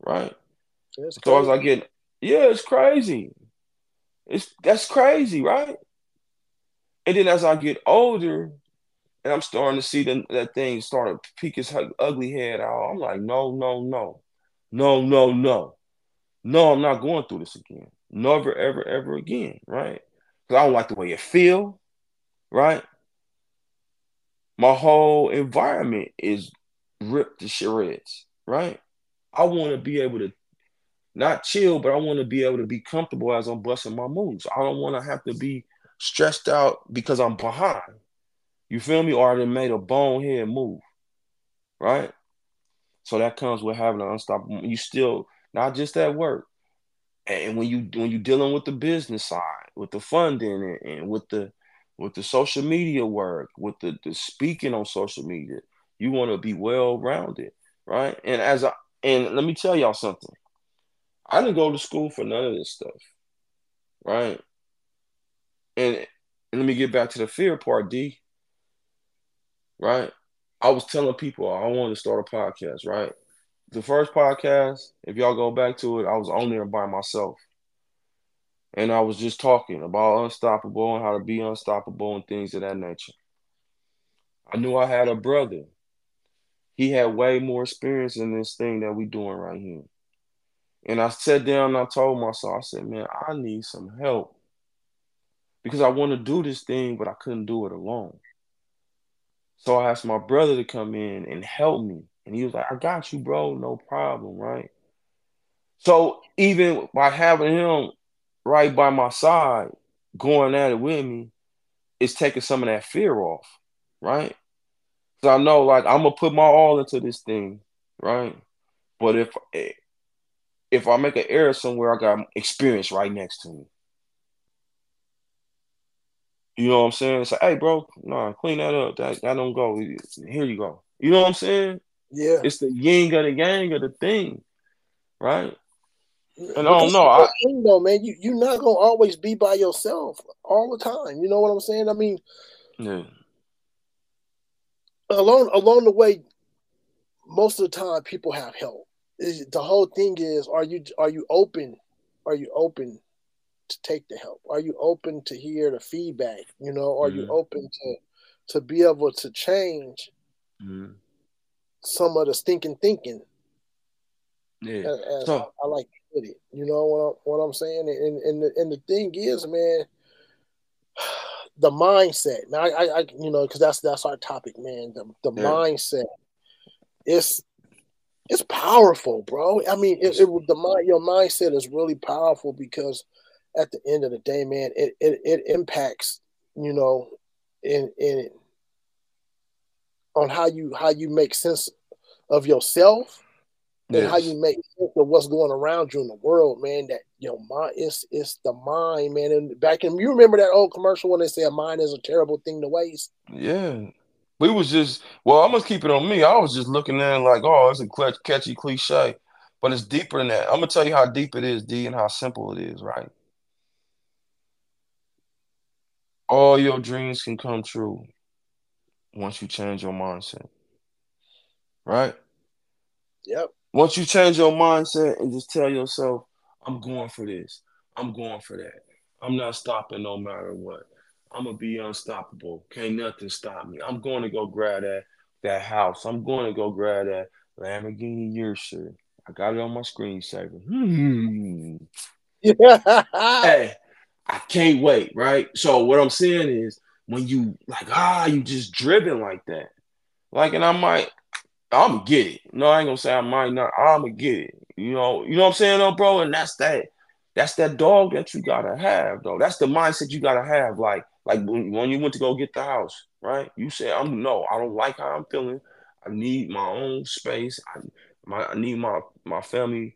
right? That's so as I get, yeah, it's crazy. It's that's crazy, right? And then as I get older, and I'm starting to see that thing start to peek its ugly head out, I'm like, no, no, no, no, no, no, no, I'm not going through this again. Never, ever, ever again, right? Because I don't like the way it feel, right? My whole environment is ripped to shreds, right? I want to be able to not chill, but I want to be able to be comfortable as I'm busting my moves. I don't want to have to be stressed out because I'm behind. You feel me? Or I made a bonehead move. Right? So that comes with having an unstoppable. You still not just at work. And when you when you're dealing with the business side, with the funding and, and with the with the social media work, with the, the speaking on social media, you want to be well rounded, right? And as I and let me tell y'all something. I didn't go to school for none of this stuff. Right? And, and let me get back to the fear part, D. Right? I was telling people I wanted to start a podcast, right? The first podcast, if y'all go back to it, I was on there by myself. And I was just talking about unstoppable and how to be unstoppable and things of that nature. I knew I had a brother he had way more experience in this thing that we're doing right here. And I sat down and I told myself, I said, man, I need some help. Because I want to do this thing, but I couldn't do it alone. So I asked my brother to come in and help me. And he was like, I got you, bro, no problem, right? So even by having him right by my side, going at it with me, it's taking some of that fear off, right? So I know like I'm gonna put my all into this thing, right? But if eh, if I make an error somewhere, I got experience right next to me. You know what I'm saying? It's like, hey, bro, nah, clean that up. That that don't go. Here you go. You know what I'm saying? Yeah. It's the yin of the yang of the thing, right? And I don't know. I, thing though, man, you you're not gonna always be by yourself all the time. You know what I'm saying? I mean, yeah along along the way, most of the time people have help. The whole thing is, are you are you open? Are you open to take the help? Are you open to hear the feedback? You know, are mm-hmm. you open to to be able to change mm-hmm. some of the stinking thinking? Yeah, as, as so, I, I, like to put it. You know what, I, what I'm saying? And and the, and the thing is, man, the mindset. Now, I, I, you know, because that's that's our topic, man. The the yeah. mindset. It's it's powerful, bro. I mean, it, it, the mind, your mindset is really powerful because at the end of the day, man, it it, it impacts, you know, in in on how you how you make sense of yourself yes. and how you make sense of what's going around you in the world, man. That your mind it's it's the mind, man. And back in you remember that old commercial when they say a mind is a terrible thing to waste. Yeah. We was just well, I'm gonna keep it on me. I was just looking at it like, oh, it's a catchy cliche, but it's deeper than that. I'm gonna tell you how deep it is, D, and how simple it is, right? All your dreams can come true once you change your mindset. Right? Yep. Once you change your mindset and just tell yourself, I'm going for this, I'm going for that, I'm not stopping no matter what. I'm gonna be unstoppable. Can't nothing stop me. I'm going to go grab that that house. I'm going to go grab that Lamborghini Urus. I got it on my screensaver. Hmm. hey, I can't wait, right? So what I'm saying is when you like ah, you just driven like that. Like, and I might, I'm gonna get it. No, I ain't gonna say I might not. I'm gonna get it. You know, you know what I'm saying, though, bro. And that's that. That's that dog that you gotta have, though. That's the mindset you gotta have. Like, like when, when you went to go get the house, right? You said, "I'm no, I don't like how I'm feeling. I need my own space. I, my, I need my my family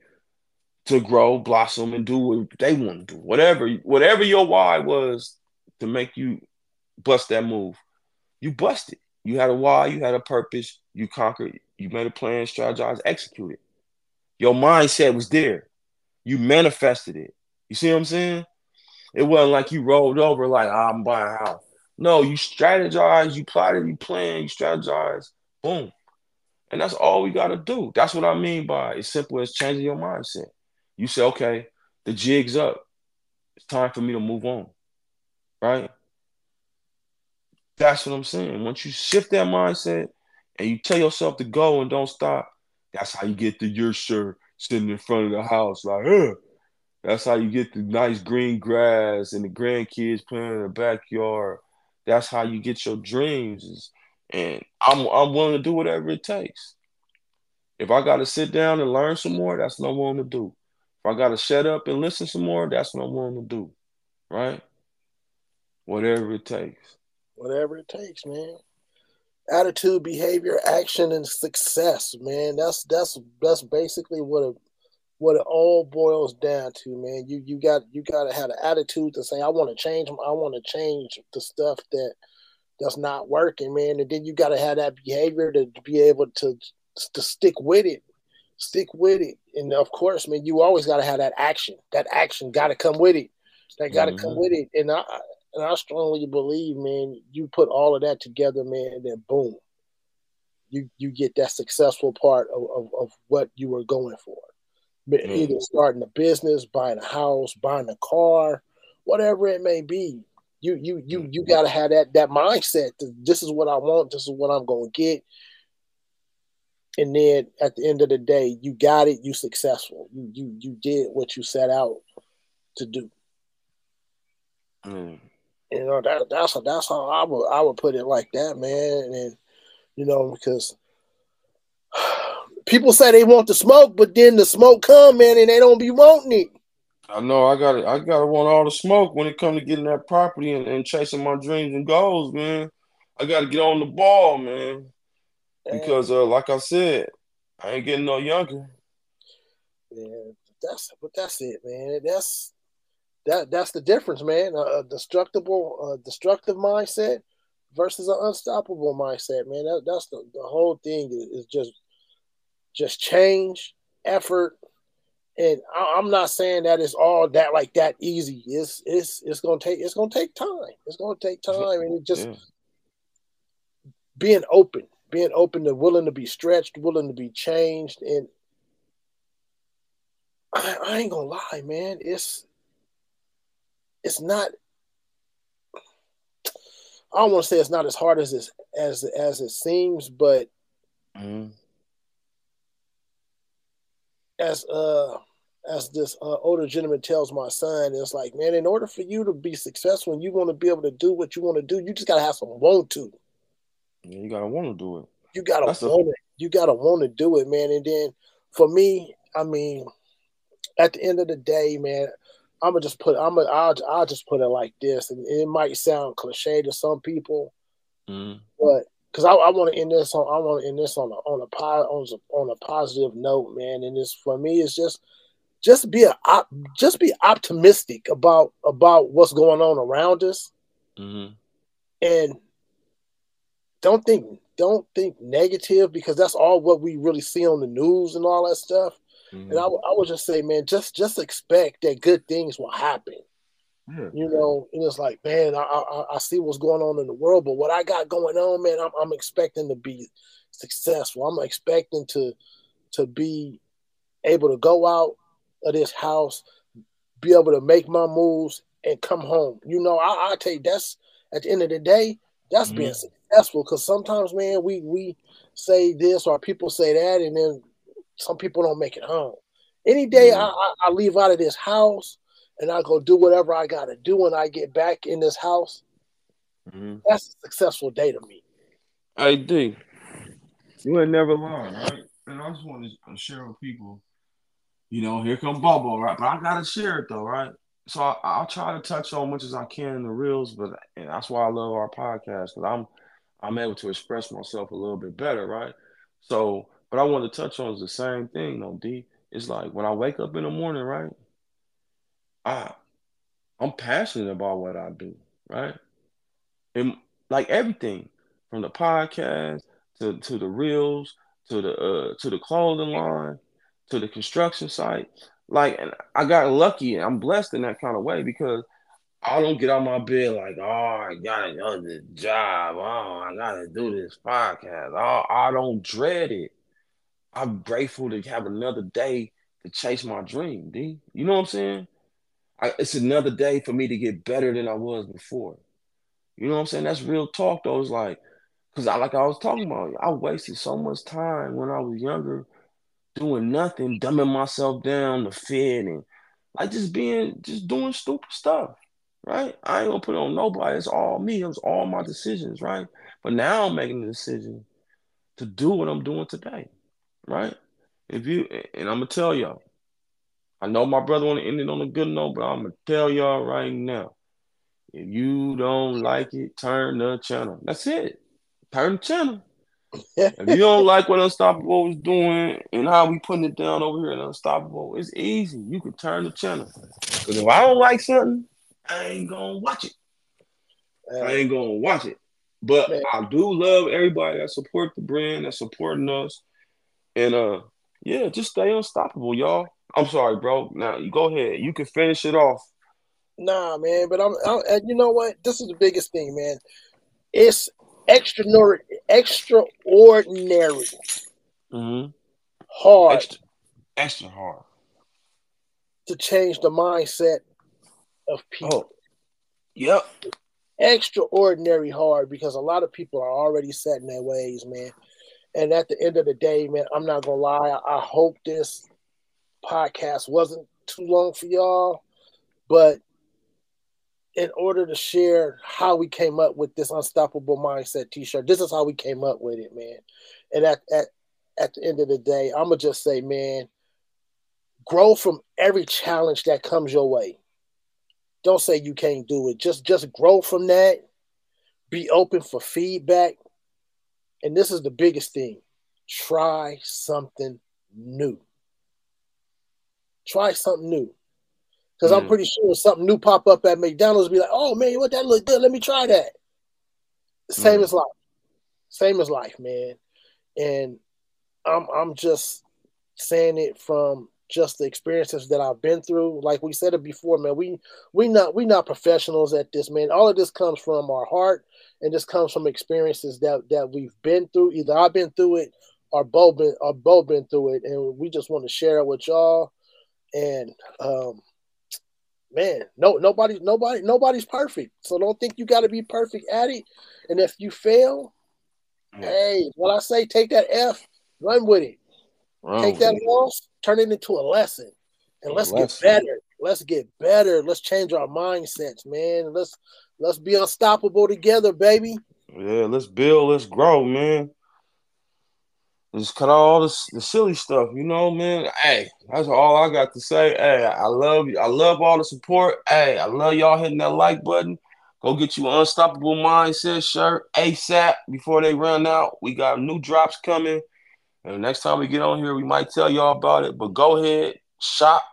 to grow, blossom, and do what they want to do. Whatever, whatever your why was to make you bust that move, you busted. You had a why, you had a purpose, you conquered, you made a plan, strategized, executed. Your mindset was there. You manifested it. You see what I'm saying? It wasn't like you rolled over like oh, I'm buying a house. No, you strategize, you plotted, you planned, you strategize, boom. And that's all we gotta do. That's what I mean by as simple as changing your mindset. You say, okay, the jig's up. It's time for me to move on. Right? That's what I'm saying. Once you shift that mindset and you tell yourself to go and don't stop, that's how you get the your shirt sitting in front of the house, like, that's how you get the nice green grass and the grandkids playing in the backyard. That's how you get your dreams. And I'm I'm willing to do whatever it takes. If I gotta sit down and learn some more, that's what I'm willing to do. If I gotta shut up and listen some more, that's what I'm willing to do. Right? Whatever it takes whatever it takes, man. Attitude, behavior, action, and success, man. That's that's that's basically what it what it all boils down to, man. You you got you got to have an attitude to say, I want to change. I want to change the stuff that that's not working, man. And then you got to have that behavior to be able to to stick with it, stick with it. And of course, man, you always got to have that action. That action got to come with it. That got to mm-hmm. come with it. And I, and I strongly believe, man, you put all of that together, man, and then boom, you you get that successful part of, of, of what you were going for. Mm. Either starting a business, buying a house, buying a car, whatever it may be. You you you you gotta have that that mindset that this is what I want, this is what I'm gonna get. And then at the end of the day, you got it, you successful. You you you did what you set out to do. Mm. You know that that's that's how I would I would put it like that, man. And you know because people say they want the smoke, but then the smoke come, man, and they don't be wanting it. I know I got I gotta want all the smoke when it comes to getting that property and, and chasing my dreams and goals, man. I gotta get on the ball, man. Because uh, like I said, I ain't getting no younger. Yeah, that's but that's it, man. That's that that's the difference, man. A, a destructible, a destructive mindset versus an unstoppable mindset, man. That, that's the, the whole thing is, is just just change, effort, and I, am not saying that it's all that like that easy. It's it's it's gonna take it's gonna take time. It's gonna take time, and it just yeah. being open, being open to willing to be stretched, willing to be changed, and I, I ain't gonna lie, man. It's it's not I don't want to say it's not as hard as it, as as it seems, but mm-hmm. as uh as this uh, older gentleman tells my son, it's like, man, in order for you to be successful and you want to be able to do what you want to do, you just gotta have some want to. Yeah, you gotta want to do it. You gotta That's want a- it. You gotta want to do it, man. And then for me, I mean, at the end of the day, man, I'm gonna just put I'm gonna I'll, I'll just put it like this, and it might sound cliche to some people, mm. but because I, I want to end this on I want to end this on a on a on a, on a positive note, man. And this for me is just just be a just be optimistic about about what's going on around us, mm-hmm. and don't think don't think negative because that's all what we really see on the news and all that stuff. Mm-hmm. And I, I would just say, man, just just expect that good things will happen. Yeah. You know, and it's like, man, I, I, I see what's going on in the world, but what I got going on, man, I'm, I'm expecting to be successful. I'm expecting to to be able to go out of this house, be able to make my moves, and come home. You know, I, I tell you that's at the end of the day, that's mm-hmm. being successful. Because sometimes, man, we we say this or people say that, and then some people don't make it home. Any day mm-hmm. I, I, leave out of this house and I go do whatever I got to do when I get back in this house, mm-hmm. that's a successful day to me. I do. You ain't never learn, right? And I just want to share with people, you know, here come Bobo, right? But I gotta share it though, right? So I, will try to touch on much as I can in the reels, but and that's why I love our podcast because I'm I'm able to express myself a little bit better, right? So, but I want to touch on is the same thing, though, D. It's like when I wake up in the morning, right? I I'm passionate about what I do, right? And like everything from the podcast to to the reels to the uh to the clothing line to the construction site. Like and I got lucky I'm blessed in that kind of way because I don't get out my bed like, oh, I gotta go to the job. Oh, I gotta do this podcast. Oh, I don't dread it. I'm grateful to have another day to chase my dream, D. You know what I'm saying? I, it's another day for me to get better than I was before. You know what I'm saying? That's real talk though. It's like, cause I like I was talking about, I wasted so much time when I was younger doing nothing, dumbing myself down to fit and like just being just doing stupid stuff. Right? I ain't gonna put it on nobody. It's all me. It was all my decisions, right? But now I'm making the decision to do what I'm doing today. Right? If you and I'm gonna tell y'all, I know my brother want to end it on a good note, but I'm gonna tell y'all right now. If you don't like it, turn the channel. That's it. Turn the channel. if you don't like what Unstoppable is doing and how we putting it down over here at Unstoppable, it's easy. You can turn the channel. Because if I don't like something, I ain't gonna watch it. I ain't gonna watch it. But Man. I do love everybody that support the brand, that's supporting us. And uh yeah, just stay unstoppable, y'all. I'm sorry, bro. Now you go ahead. You can finish it off. Nah, man. But I'm, I'm and you know what? This is the biggest thing, man. It's extra extraordinary, extraordinary, mm-hmm. hard, extra, extra hard to change the mindset of people. Oh. Yep. Extraordinary hard because a lot of people are already set in their ways, man. And at the end of the day, man, I'm not gonna lie. I hope this podcast wasn't too long for y'all, but in order to share how we came up with this unstoppable mindset t-shirt, this is how we came up with it, man. And at at at the end of the day, I'm gonna just say, man, grow from every challenge that comes your way. Don't say you can't do it. Just just grow from that. Be open for feedback and this is the biggest thing try something new. Try something new. Because mm. I'm pretty sure something new pop up at McDonald's, be like, oh man, what that look good? Let me try that. Same mm. as life. Same as life, man. And I'm I'm just saying it from just the experiences that I've been through. Like we said it before, man. We we not we not professionals at this, man. All of this comes from our heart and this comes from experiences that that we've been through. Either I've been through it or Bo been or Bo been through it, and we just want to share it with y'all. And um, man, no nobody nobody nobody's perfect. So don't think you got to be perfect at it. And if you fail, yeah. hey, what I say, take that F, run with it. Run take that loss, turn it into a lesson, and let's lesson. get better. Let's get better. Let's change our mindsets, man. Let's Let's be unstoppable together, baby. Yeah, let's build, let's grow, man. Just cut all this the silly stuff, you know, man. Hey, that's all I got to say. Hey, I love you. I love all the support. Hey, I love y'all hitting that like button. Go get you an unstoppable mindset shirt ASAP before they run out. We got new drops coming. And next time we get on here, we might tell y'all about it. But go ahead, shop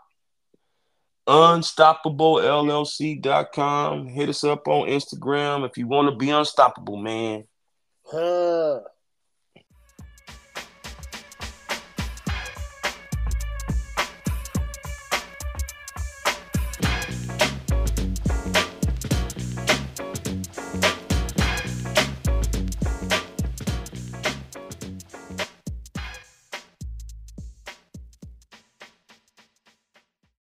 unstopabollc.com. Hit us up on Instagram if you want to be unstoppable, man. Huh.